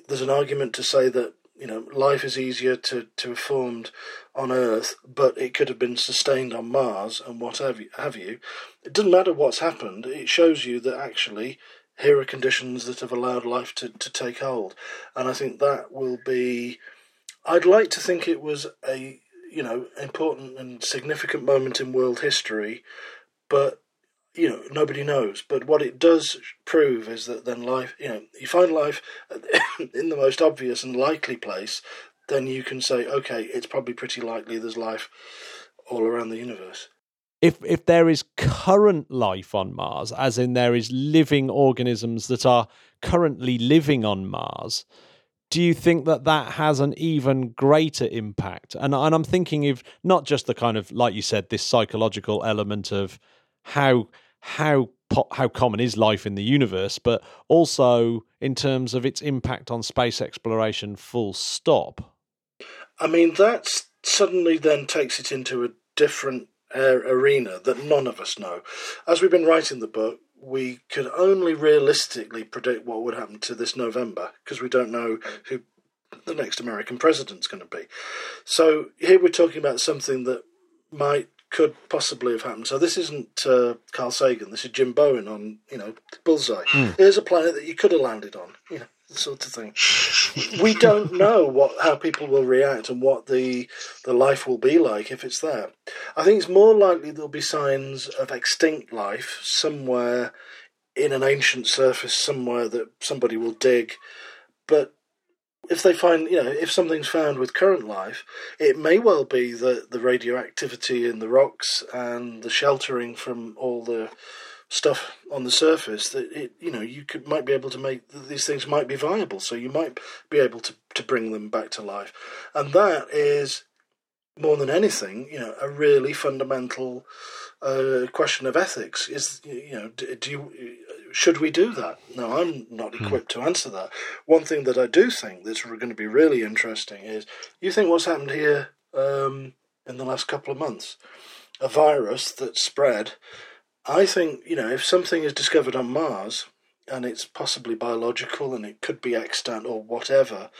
There's an argument to say that you know life is easier to to have formed on Earth, but it could have been sustained on Mars and what have you. Have you. It doesn't matter what's happened. It shows you that actually here are conditions that have allowed life to, to take hold, and I think that will be I'd like to think it was a you know important and significant moment in world history, but you know nobody knows. But what it does prove is that then life, you know, you find life in the most obvious and likely place, then you can say, okay, it's probably pretty likely there's life all around the universe.
If if there is current life on Mars, as in there is living organisms that are currently living on Mars, do you think that that has an even greater impact? And and I'm thinking of not just the kind of like you said, this psychological element of how how how common is life in the universe, but also in terms of its impact on space exploration. Full stop.
I mean, that suddenly then takes it into a different uh, arena that none of us know. As we've been writing the book, we could only realistically predict what would happen to this November because we don't know who the next American president's going to be. So here we're talking about something that might could possibly have happened. So this isn't uh, Carl Sagan. This is Jim Bowen on you know Bullseye. Mm. Here's a planet that you could have landed on. You know sort of thing. we don't know what how people will react and what the the life will be like if it's there. I think it's more likely there'll be signs of extinct life somewhere in an ancient surface somewhere that somebody will dig. But if they find, you know, if something's found with current life, it may well be that the radioactivity in the rocks and the sheltering from all the stuff on the surface that it you know you could might be able to make these things might be viable. So you might be able to to bring them back to life. And that is more than anything you know a really fundamental uh, question of ethics is you know do, do you should we do that? No i'm not hmm. equipped to answer that. One thing that i do think that's going to be really interesting is you think what's happened here um, in the last couple of months? A virus that spread I think, you know, if something is discovered on Mars, and it's possibly biological and it could be extant or whatever,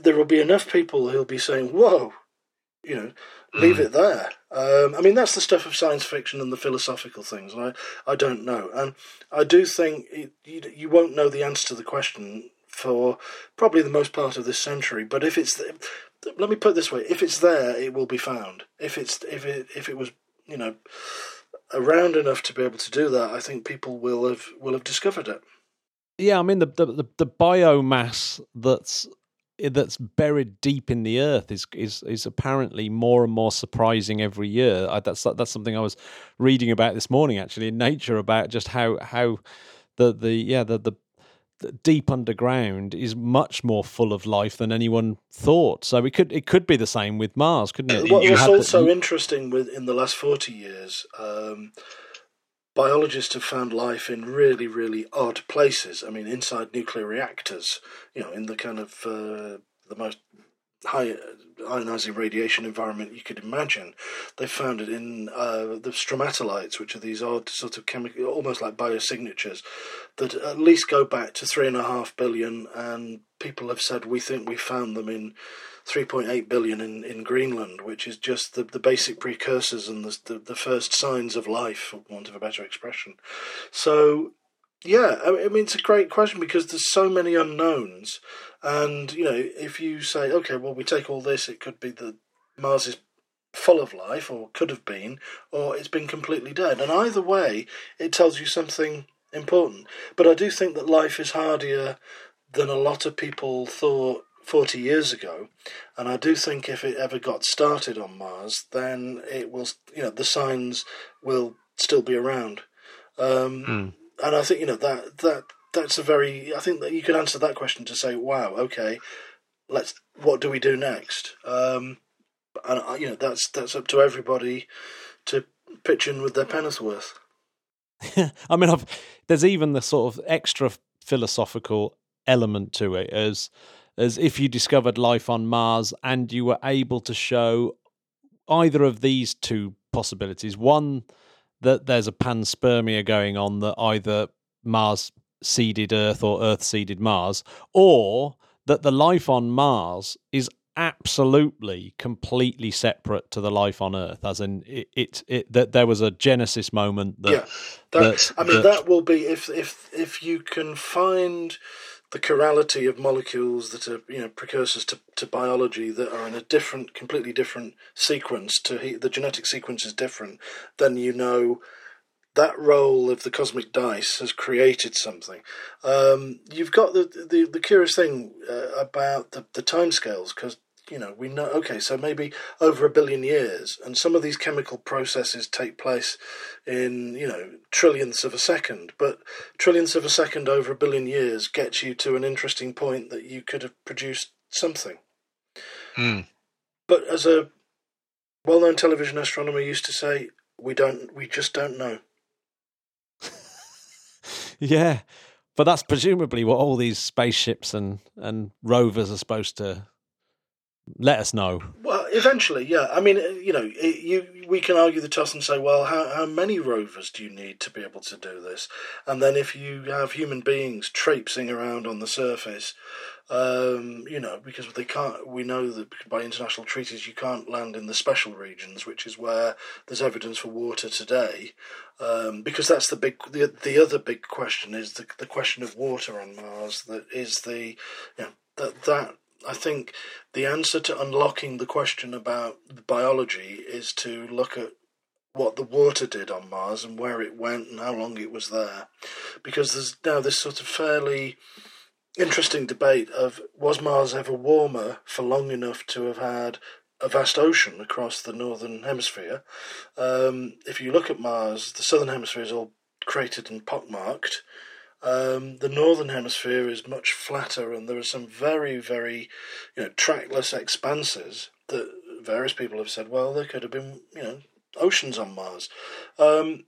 there will be enough people who'll be saying, "Whoa, you know, leave mm. it there." Um, I mean, that's the stuff of science fiction and the philosophical things. And I, I don't know, and I do think it, you, you won't know the answer to the question for probably the most part of this century. But if it's, let me put it this way: if it's there, it will be found. If it's if it if it was, you know, around enough to be able to do that, I think people will have will have discovered it.
Yeah, I mean the the, the biomass that's that's buried deep in the earth is is is apparently more and more surprising every year. I, that's that's something I was reading about this morning actually in Nature about just how how the the yeah the the deep underground is much more full of life than anyone thought. So it could it could be the same with Mars, couldn't it?
What's also the, interesting with in the last forty years, um, biologists have found life in really really odd places. I mean, inside nuclear reactors, you know, in the kind of uh, the most high ionizing radiation environment you could imagine. They found it in uh, the stromatolites, which are these odd sort of chemical, almost like biosignatures, that at least go back to three and a half billion. And people have said we think we found them in 3.8 billion in, in Greenland, which is just the, the basic precursors and the, the, the first signs of life, for want of a better expression. So yeah, I mean, it's a great question because there's so many unknowns. And, you know, if you say, okay, well, we take all this, it could be that Mars is full of life, or could have been, or it's been completely dead. And either way, it tells you something important. But I do think that life is hardier than a lot of people thought 40 years ago. And I do think if it ever got started on Mars, then it will, you know, the signs will still be around. Um, mm and I think you know that that that's a very. I think that you could answer that question to say, "Wow, okay, let's. What do we do next?" Um, and you know that's that's up to everybody to pitch in with their penny's worth.
I mean, I've, there's even the sort of extra philosophical element to it, as as if you discovered life on Mars and you were able to show either of these two possibilities. One that there's a panspermia going on that either Mars seeded Earth or Earth seeded Mars, or that the life on Mars is absolutely completely separate to the life on Earth, as in it, it, it that there was a genesis moment. That,
yeah, that, that I mean that, that will be if if if you can find the chirality of molecules that are you know precursors to, to biology that are in a different completely different sequence to he, the genetic sequence is different then you know that role of the cosmic dice has created something. Um, you've got the, the the curious thing uh, about the, the timescales because you know, we know, okay, so maybe over a billion years, and some of these chemical processes take place in, you know, trillionths of a second, but trillionths of a second over a billion years gets you to an interesting point that you could have produced something.
Mm.
But as a well known television astronomer used to say, we don't, we just don't know.
yeah. But that's presumably what all these spaceships and, and rovers are supposed to let us know.
Well, eventually, yeah. I mean, you know, you we can argue the toss and say, well, how how many rovers do you need to be able to do this? And then if you have human beings traipsing around on the surface, um, you know, because they can't, we know that by international treaties you can't land in the special regions, which is where there's evidence for water today. Um, because that's the big, the, the other big question is the the question of water on Mars. That is the, you know, that that I think the answer to unlocking the question about biology is to look at what the water did on Mars and where it went and how long it was there. Because there's now this sort of fairly interesting debate of was Mars ever warmer for long enough to have had a vast ocean across the northern hemisphere. Um, if you look at Mars, the southern hemisphere is all cratered and pockmarked. Um, the northern hemisphere is much flatter, and there are some very, very, you know, trackless expanses that various people have said, well, there could have been, you know, oceans on Mars. Um,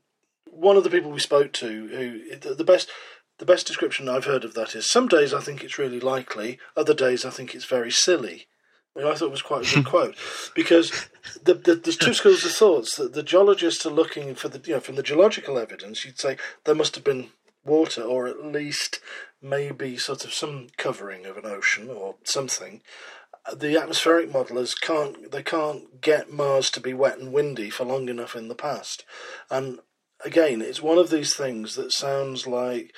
one of the people we spoke to, who the best, the best description I've heard of that is, some days I think it's really likely, other days I think it's very silly. I, mean, I thought it was quite a good quote because the, the, there's two schools of thoughts. That the geologists are looking for the, you know, from the geological evidence, you'd say there must have been water, or at least maybe sort of some covering of an ocean or something, the atmospheric modelers can't they can't get Mars to be wet and windy for long enough in the past. And again, it's one of these things that sounds like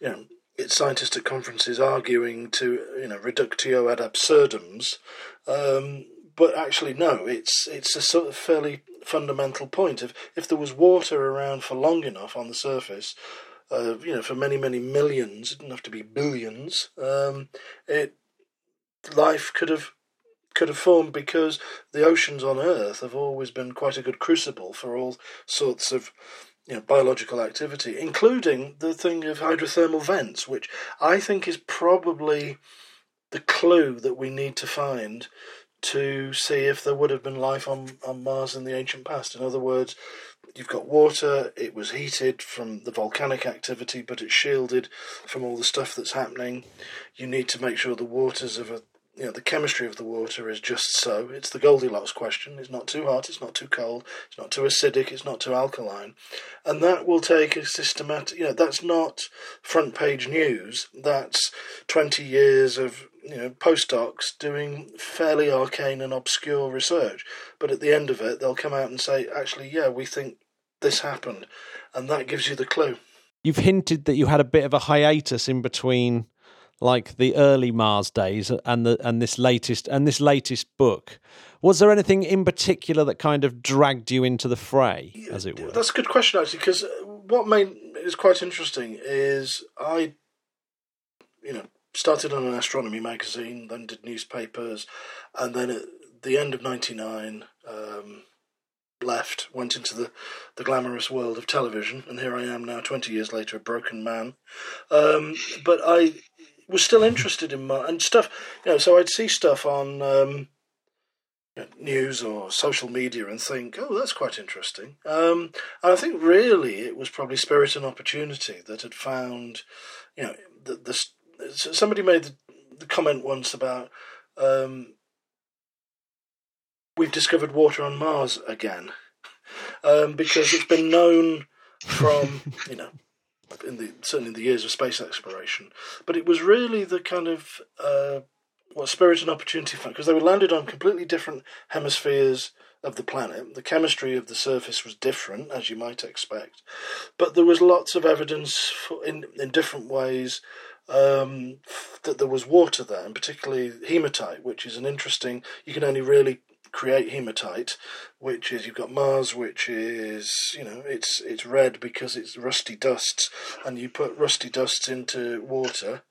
you know it's scientists at conferences arguing to you know reductio ad absurdums, um, but actually no, it's it's a sort of fairly fundamental point. If if there was water around for long enough on the surface, uh, you know, for many many millions, it didn't have to be billions. Um, it life could have could have formed because the oceans on Earth have always been quite a good crucible for all sorts of you know, biological activity, including the thing of hydrothermal vents, which I think is probably the clue that we need to find to see if there would have been life on, on Mars in the ancient past. In other words, you've got water, it was heated from the volcanic activity, but it's shielded from all the stuff that's happening. You need to make sure the waters of a you know, the chemistry of the water is just so. It's the Goldilocks question. It's not too hot, it's not too cold, it's not too acidic, it's not too alkaline. And that will take a systematic, you know, that's not front page news. That's 20 years of, you know, postdocs doing fairly arcane and obscure research. But at the end of it, they'll come out and say, actually, yeah, we think this happened. And that gives you the clue.
You've hinted that you had a bit of a hiatus in between like the early Mars days and the and this latest and this latest book. Was there anything in particular that kind of dragged you into the fray, as it were?
That's a good question, actually, because what made is quite interesting is I, you know, started on an astronomy magazine, then did newspapers, and then at the end of '99. Um, left, went into the, the glamorous world of television, and here I am now, 20 years later, a broken man. Um, but I was still interested in my and stuff. You know, so I'd see stuff on um, news or social media and think, oh, that's quite interesting. Um, and I think really it was probably Spirit and Opportunity that had found, you know, the, the somebody made the, the comment once about. Um, we've discovered water on Mars again, um, because it's been known from you know in the certainly in the years of space exploration. But it was really the kind of uh, what spirit and opportunity found because they were landed on completely different hemispheres of the planet. The chemistry of the surface was different, as you might expect, but there was lots of evidence for, in in different ways um, that there was water there, and particularly hematite, which is an interesting. You can only really create hematite, which is you've got Mars, which is you know it's it's red because it's rusty dusts, and you put rusty dusts into water,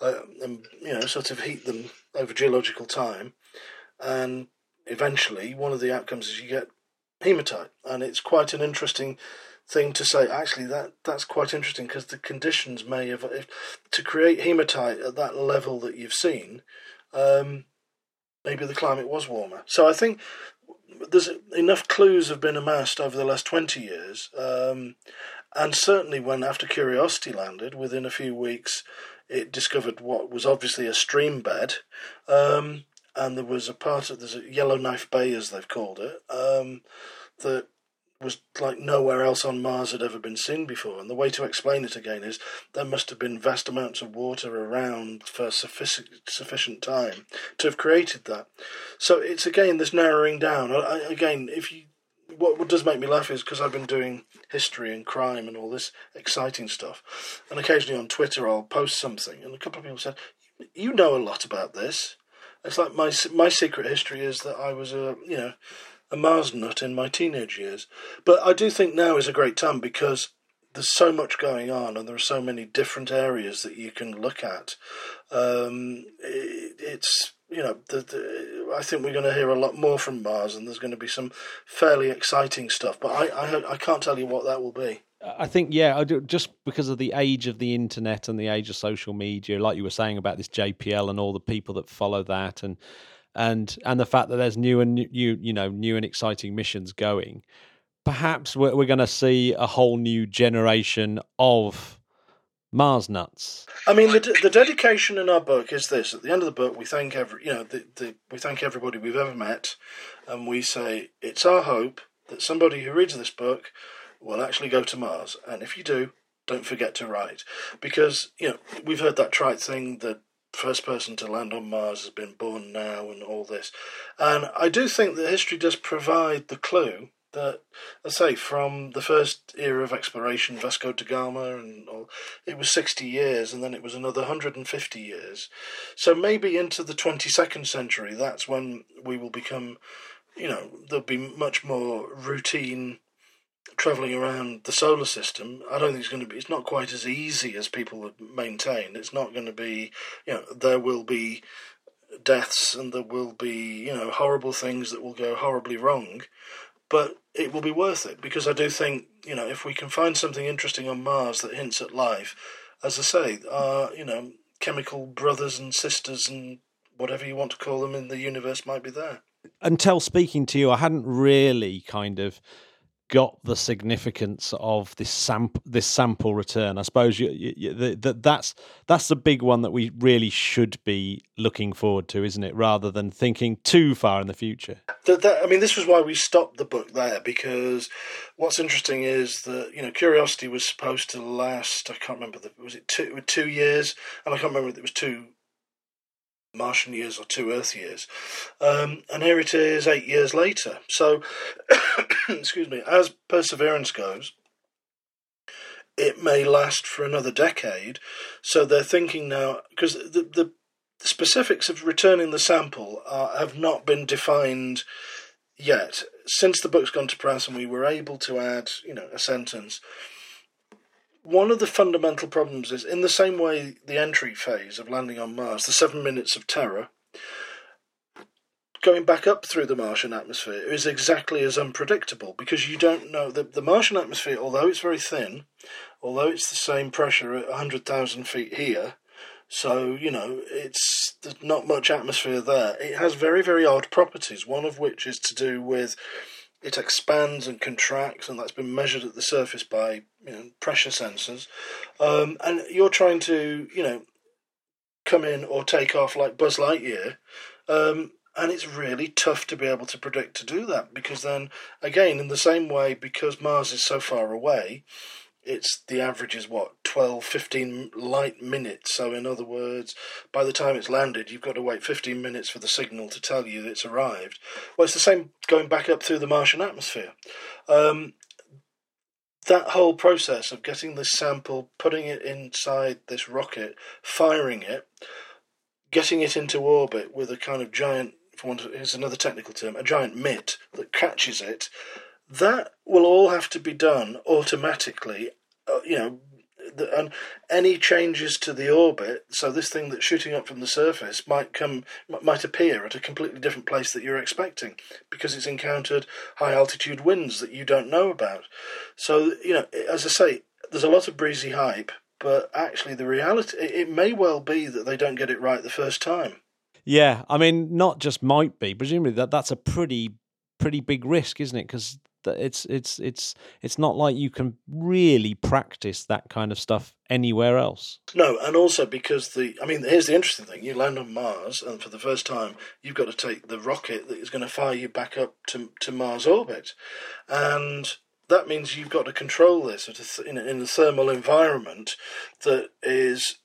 uh, and you know sort of heat them over geological time, and eventually one of the outcomes is you get hematite, and it's quite an interesting thing to say. Actually, that that's quite interesting because the conditions may have if, to create hematite at that level that you've seen. Um, maybe the climate was warmer. So I think there's enough clues have been amassed over the last 20 years. Um, and certainly when after Curiosity landed, within a few weeks, it discovered what was obviously a stream bed. Um, and there was a part of there's a Yellowknife Bay, as they've called it, um, that was like nowhere else on Mars had ever been seen before. And the way to explain it again is there must have been vast amounts of water around for sufficient sufficient time to have created that. So it's again this narrowing down. I, again, if you what, what does make me laugh is because I've been doing history and crime and all this exciting stuff, and occasionally on Twitter I'll post something, and a couple of people said, "You know a lot about this." It's like my my secret history is that I was a you know a Mars nut in my teenage years. But I do think now is a great time because there's so much going on and there are so many different areas that you can look at. Um, it, it's you know, the, the, I think we're going to hear a lot more from Mars, and there's going to be some fairly exciting stuff. But I, I, I can't tell you what that will be.
I think, yeah, I do, just because of the age of the internet and the age of social media, like you were saying about this JPL and all the people that follow that, and and and the fact that there's new and new you know new and exciting missions going perhaps we're, we're going to see a whole new generation of mars nuts
i mean the, the dedication in our book is this at the end of the book we thank every you know the, the, we thank everybody we've ever met and we say it's our hope that somebody who reads this book will actually go to mars and if you do don't forget to write. Because, you know, we've heard that trite thing that first person to land on Mars has been born now and all this. And I do think that history does provide the clue that, let's say, from the first era of exploration, Vasco da Gama, and all, it was 60 years, and then it was another 150 years. So maybe into the 22nd century, that's when we will become, you know, there'll be much more routine traveling around the solar system, I don't think it's going to be. It's not quite as easy as people have maintained. It's not going to be. You know, there will be deaths and there will be you know horrible things that will go horribly wrong, but it will be worth it because I do think you know if we can find something interesting on Mars that hints at life, as I say, our you know chemical brothers and sisters and whatever you want to call them in the universe might be there.
Until speaking to you, I hadn't really kind of got the significance of this sample this sample return. I suppose you, you, the, that's that's the big one that we really should be looking forward to, isn't it? Rather than thinking too far in the future.
I mean, this was why we stopped the book there because what's interesting is that you know Curiosity was supposed to last. I can't remember the was it two two years, and I can't remember if it was two Martian years or two Earth years. Um, and here it is eight years later. So, excuse me, as Perseverance goes, it may last for another decade. So they're thinking now, because the, the specifics of returning the sample are, have not been defined yet. Since the book's gone to press and we were able to add, you know, a sentence, one of the fundamental problems is in the same way the entry phase of landing on Mars, the seven minutes of terror, going back up through the Martian atmosphere is exactly as unpredictable because you don't know the, the Martian atmosphere, although it's very thin, although it's the same pressure at 100,000 feet here, so, you know, it's not much atmosphere there. It has very, very odd properties, one of which is to do with it expands and contracts, and that's been measured at the surface by you know, pressure sensors. Um, and you're trying to, you know, come in or take off like Buzz Lightyear. Um, and it's really tough to be able to predict to do that because then, again, in the same way, because Mars is so far away, it's the average is what 12 15 light minutes. So in other words by the time it's landed you've got to wait 15 minutes for the signal to tell you it's arrived. Well it's the same going back up through the martian atmosphere. Um, that whole process of getting this sample putting it inside this rocket firing it getting it into orbit with a kind of giant for want of, here's another technical term a giant mitt that catches it that will all have to be done automatically. Uh, you know, the, and any changes to the orbit, so this thing that's shooting up from the surface might come, might appear at a completely different place that you're expecting because it's encountered high altitude winds that you don't know about. So you know, as I say, there's a lot of breezy hype, but actually the reality, it may well be that they don't get it right the first time.
Yeah, I mean, not just might be. Presumably that that's a pretty pretty big risk, isn't it? Because it's it's it's it's not like you can really practice that kind of stuff anywhere else.
No, and also because the I mean, here's the interesting thing: you land on Mars, and for the first time, you've got to take the rocket that is going to fire you back up to to Mars orbit, and that means you've got to control this in a, in a thermal environment that is,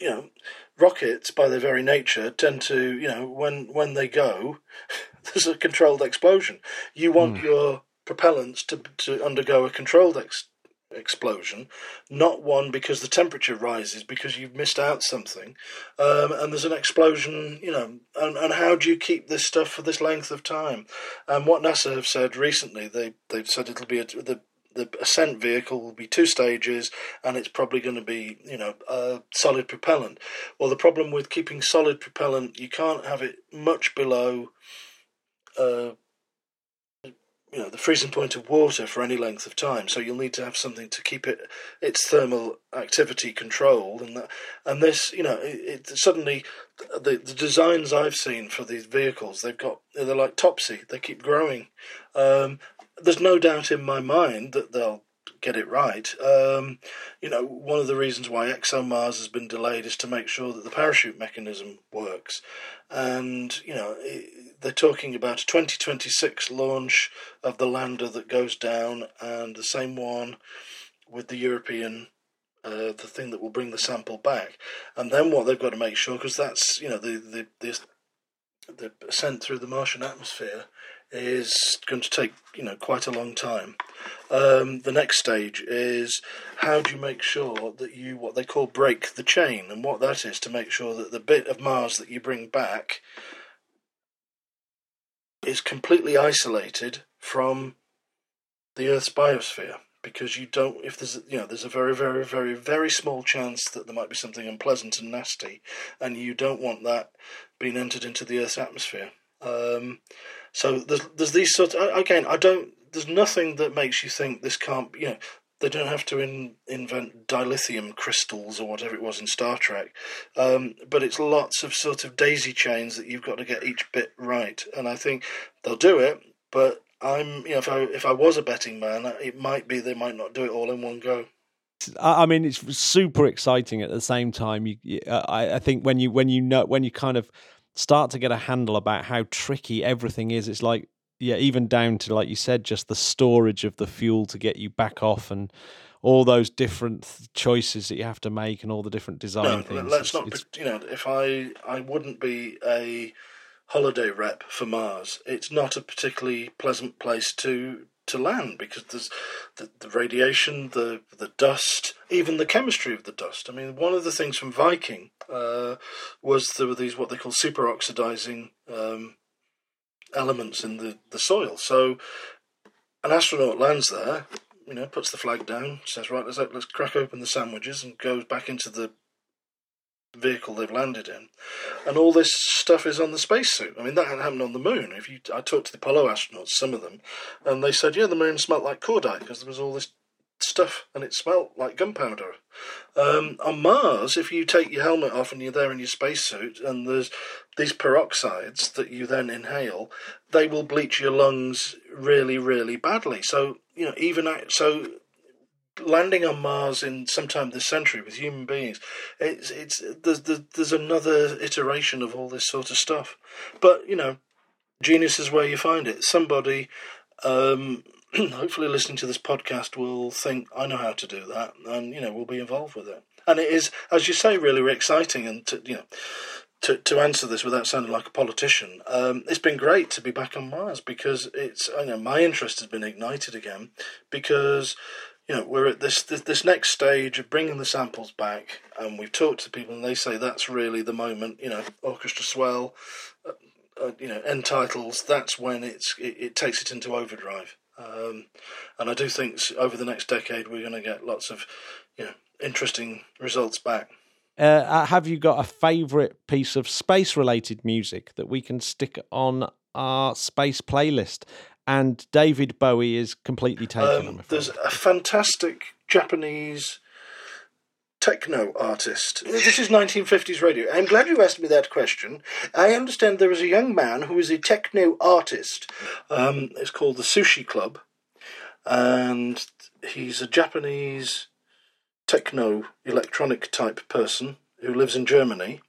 you know, rockets by their very nature tend to, you know, when when they go, there's a controlled explosion. You want mm. your propellants to, to undergo a controlled ex- explosion, not one because the temperature rises because you've missed out something, um, and there's an explosion, you know. And, and how do you keep this stuff for this length of time? And what NASA have said recently, they they've said it'll be a, the the ascent vehicle will be two stages and it's probably going to be you know a solid propellant well the problem with keeping solid propellant you can't have it much below uh, you know the freezing point of water for any length of time. So you'll need to have something to keep it its thermal activity controlled, and that and this you know it, it suddenly the the designs I've seen for these vehicles they've got they're like Topsy. They keep growing. Um, there's no doubt in my mind that they'll get it right. Um, you know, one of the reasons why ExoMars has been delayed is to make sure that the parachute mechanism works. And, you know, they're talking about a 2026 launch of the lander that goes down, and the same one with the European. Uh, the thing that will bring the sample back, and then what they've got to make sure, because that's you know the the the, the ascent through the Martian atmosphere is going to take you know quite a long time. Um, the next stage is how do you make sure that you what they call break the chain, and what that is to make sure that the bit of Mars that you bring back is completely isolated from the Earth's biosphere because you don't if there's you know there's a very very very very small chance that there might be something unpleasant and nasty and you don't want that being entered into the earth's atmosphere um, so there's there's these sort of, again i don't there's nothing that makes you think this can't you know they don't have to in, invent dilithium crystals or whatever it was in Star Trek, um, but it's lots of sort of daisy chains that you've got to get each bit right. And I think they'll do it, but I'm, you know, if I if I was a betting man, it might be they might not do it all in one go.
I mean, it's super exciting at the same time. You, you I, I think when you when you know when you kind of start to get a handle about how tricky everything is, it's like yeah, even down to like you said, just the storage of the fuel to get you back off and all those different choices that you have to make and all the different design
no,
things.
Let's it's, not, it's... you know, if I I wouldn't be a holiday rep for Mars. It's not a particularly pleasant place to to land because there's the, the radiation, the the dust, even the chemistry of the dust. I mean, one of the things from Viking uh, was there were these what they call superoxidizing um, elements in the, the soil. So an astronaut lands there, you know, puts the flag down, says, right, let's let's crack open the sandwiches, and goes back into the vehicle they've landed in, and all this stuff is on the spacesuit. I mean, that happened on the moon. If you, I talked to the Apollo astronauts, some of them, and they said, yeah, the moon smelt like cordite because there was all this stuff and it smelt like gunpowder. Um, on Mars, if you take your helmet off and you're there in your spacesuit, and there's these peroxides that you then inhale, they will bleach your lungs really, really badly. So you know, even so, landing on Mars in sometime this century with human beings, it's it's there's there's another iteration of all this sort of stuff. But you know, genius is where you find it. Somebody, um, hopefully, listening to this podcast will think I know how to do that, and you know, will be involved with it. And it is, as you say, really, exciting. And to, you know, to to answer this without sounding like a politician, um, it's been great to be back on Mars because it's I know my interest has been ignited again because you know, we're at this, this, this next stage of bringing the samples back, and we've talked to people, and they say that's really the moment. You know, orchestra swell, uh, uh, you know, end titles. That's when it's it, it takes it into overdrive. Um, and I do think over the next decade we're going to get lots of, you know, interesting results back.
Uh, uh have you got a favourite piece of space-related music that we can stick on our space playlist? And David Bowie is completely taken. Um,
there's a fantastic Japanese techno artist. This is 1950s radio. I'm glad you asked me that question. I understand there is a young man who is a techno artist. Um, it's called the Sushi Club, and he's a Japanese techno electronic type person who lives in Germany.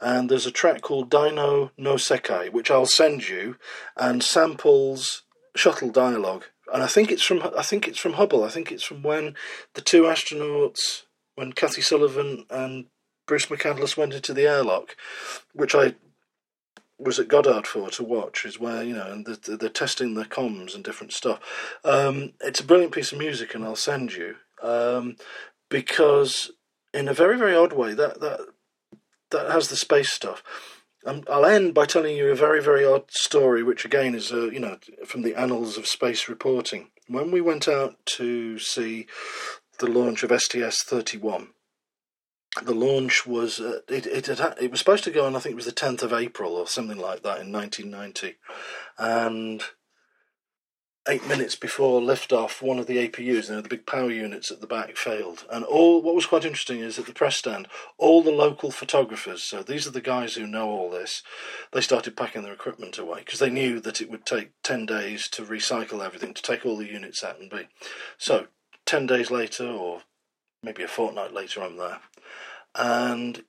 And there's a track called Dino no Sekai, which I'll send you, and samples shuttle dialogue, and I think it's from I think it's from Hubble. I think it's from when the two astronauts, when Kathy Sullivan and Bruce McCandless went into the airlock, which I was at Goddard for to watch, is where you know, and they're, they're testing their comms and different stuff. Um, it's a brilliant piece of music, and I'll send you um, because in a very very odd way that that that has the space stuff um, I'll end by telling you a very, very odd story, which again is, uh, you know, from the annals of space reporting. When we went out to see the launch of STS-31, the launch was uh, it it, had, it was supposed to go on. I think it was the tenth of April or something like that in 1990, and eight minutes before liftoff, one of the APUs, you know, the big power units at the back, failed. And all what was quite interesting is at the press stand, all the local photographers, so these are the guys who know all this, they started packing their equipment away because they knew that it would take 10 days to recycle everything, to take all the units out and be. So, 10 days later, or maybe a fortnight later, I'm there. And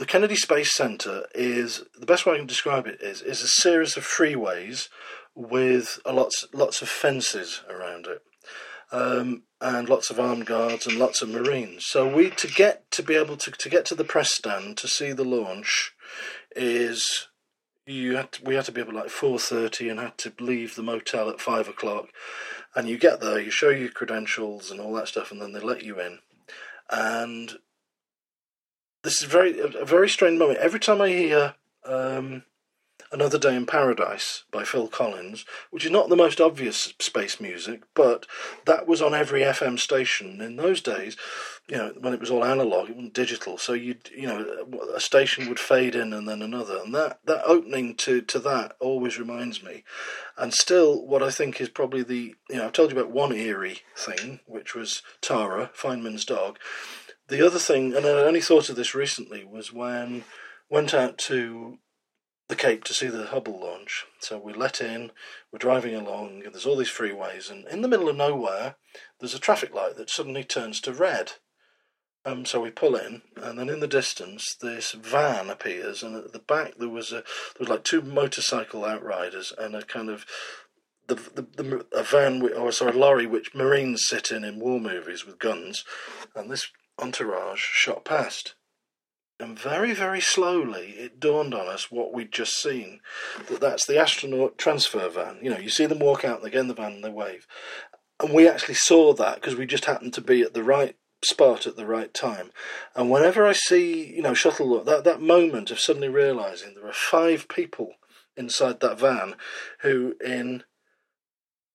the Kennedy Space Center is the best way I can describe it is is a series of freeways with lots lots of fences around it. um, and lots of armed guards and lots of marines. So we to get to be able to to get to the press stand to see the launch is you had to, we had to be up at like four thirty and had to leave the motel at five o'clock. And you get there, you show your credentials and all that stuff, and then they let you in. And this is very a very strange moment. Every time I hear um, Another Day in Paradise by Phil Collins, which is not the most obvious space music, but that was on every FM station in those days. You know, when it was all analog, it wasn't digital. So you you know, a station would fade in and then another, and that that opening to to that always reminds me. And still, what I think is probably the you know I've told you about one eerie thing, which was Tara Feynman's dog. The other thing, and I only thought of this recently, was when went out to the Cape to see the Hubble launch. So we let in, we're driving along, and there's all these freeways, and in the middle of nowhere, there's a traffic light that suddenly turns to red. Um, so we pull in, and then in the distance, this van appears, and at the back there was a there was like two motorcycle outriders and a kind of the, the, the a van or sorry a lorry which Marines sit in in war movies with guns, and this entourage shot past. And very, very slowly, it dawned on us what we'd just seen that that's the astronaut transfer van. You know, you see them walk out, they get in the van, and they wave. And we actually saw that because we just happened to be at the right spot at the right time. And whenever I see, you know, shuttle, that, that moment of suddenly realizing there are five people inside that van who, in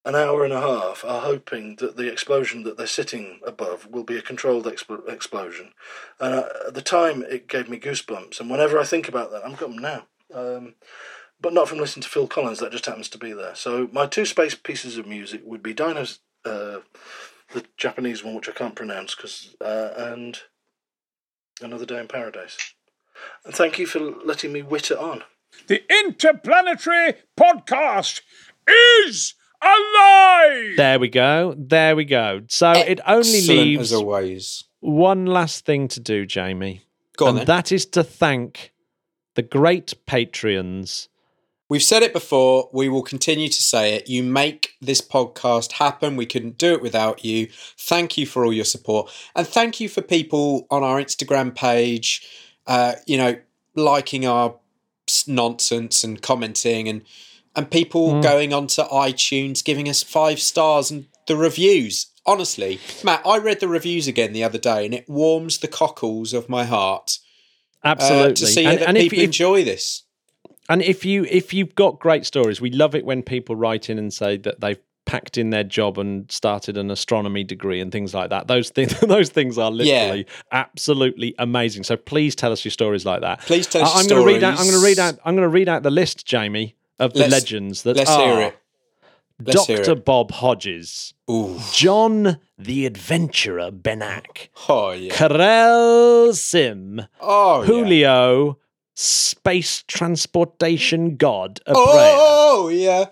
an hour and a half are hoping that the explosion that they're sitting above will be a controlled exp- explosion. And uh, at the time, it gave me goosebumps. And whenever I think about that, I'm got them now. Um, but not from listening to Phil Collins, that just happens to be there. So my two space pieces of music would be Dino's, uh, the Japanese one, which I can't pronounce, cause, uh, and Another Day in Paradise. And thank you for letting me wit it on.
The Interplanetary Podcast is alive!
There we go. There we go. So it only leaves
as always.
one last thing to do, Jamie.
Go on
and
then.
that is to thank the great Patreons.
We've said it before. We will continue to say it. You make this podcast happen. We couldn't do it without you. Thank you for all your support. And thank you for people on our Instagram page, uh, you know, liking our nonsense and commenting and and people going onto iTunes giving us five stars and the reviews. Honestly, Matt, I read the reviews again the other day and it warms the cockles of my heart uh,
Absolutely.
to see
and,
that
and
people
if-
enjoy this.
and if you if you've got great stories, we love it when people write in and say that they've packed in their job and started an astronomy degree and things like that. Those things those things are literally absolutely amazing. So please tell us your stories like that.
Please tell us
I- I'm
your
going to read out I'm going to read out I'm going to read out the list, Jamie, of the
Let's-
legends that are
hear it. Let's hear
Dr.
it.
Bob Hodges,
Ooh.
John the Adventurer Benak,
Oh yeah.
Karel Sim,
Oh yeah.
Julio, Space Transportation God, a oh, prayer.
Oh, oh yeah.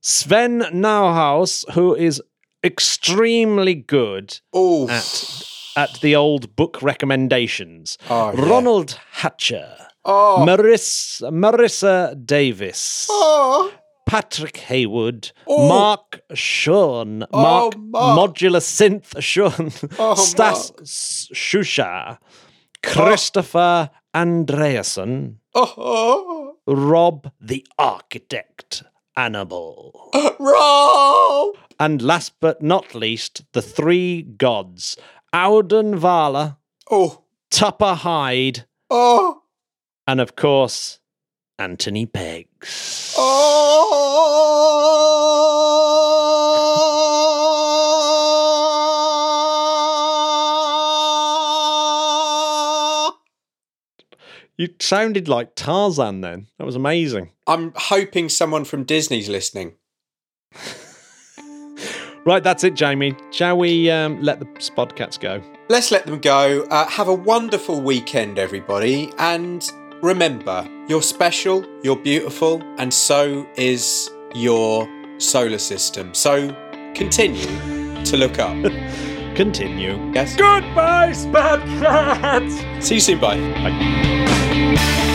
Sven Nauhaus, who is extremely good
Oh.
at at the old book recommendations.
Oh, yeah.
Ronald Hatcher,
Oh.
Marissa, Marissa Davis,
Oh.
Patrick Haywood,
Oh.
Mark Sean,
Oh,
Mark
Mark.
Modular Synth Sean,
Oh,
Stas S- Shusha, Christopher Andreasen,
oh.
Rob the Architect Annabelle.
Rob.
And last but not least, the three gods Auden Vala,
Oh.
Tupper Hyde,
Oh.
And of course, Anthony Peggs.
Oh.
You sounded like Tarzan then. That was amazing.
I'm hoping someone from Disney's listening.
Right, that's it, Jamie. Shall we um, let the Spodcats go?
Let's let them go. Uh, have a wonderful weekend, everybody. And remember, you're special, you're beautiful, and so is your solar system. So continue to look up.
Continue.
Yes?
Goodbye, Spud Cats!
See you soon. Bye.
Bye.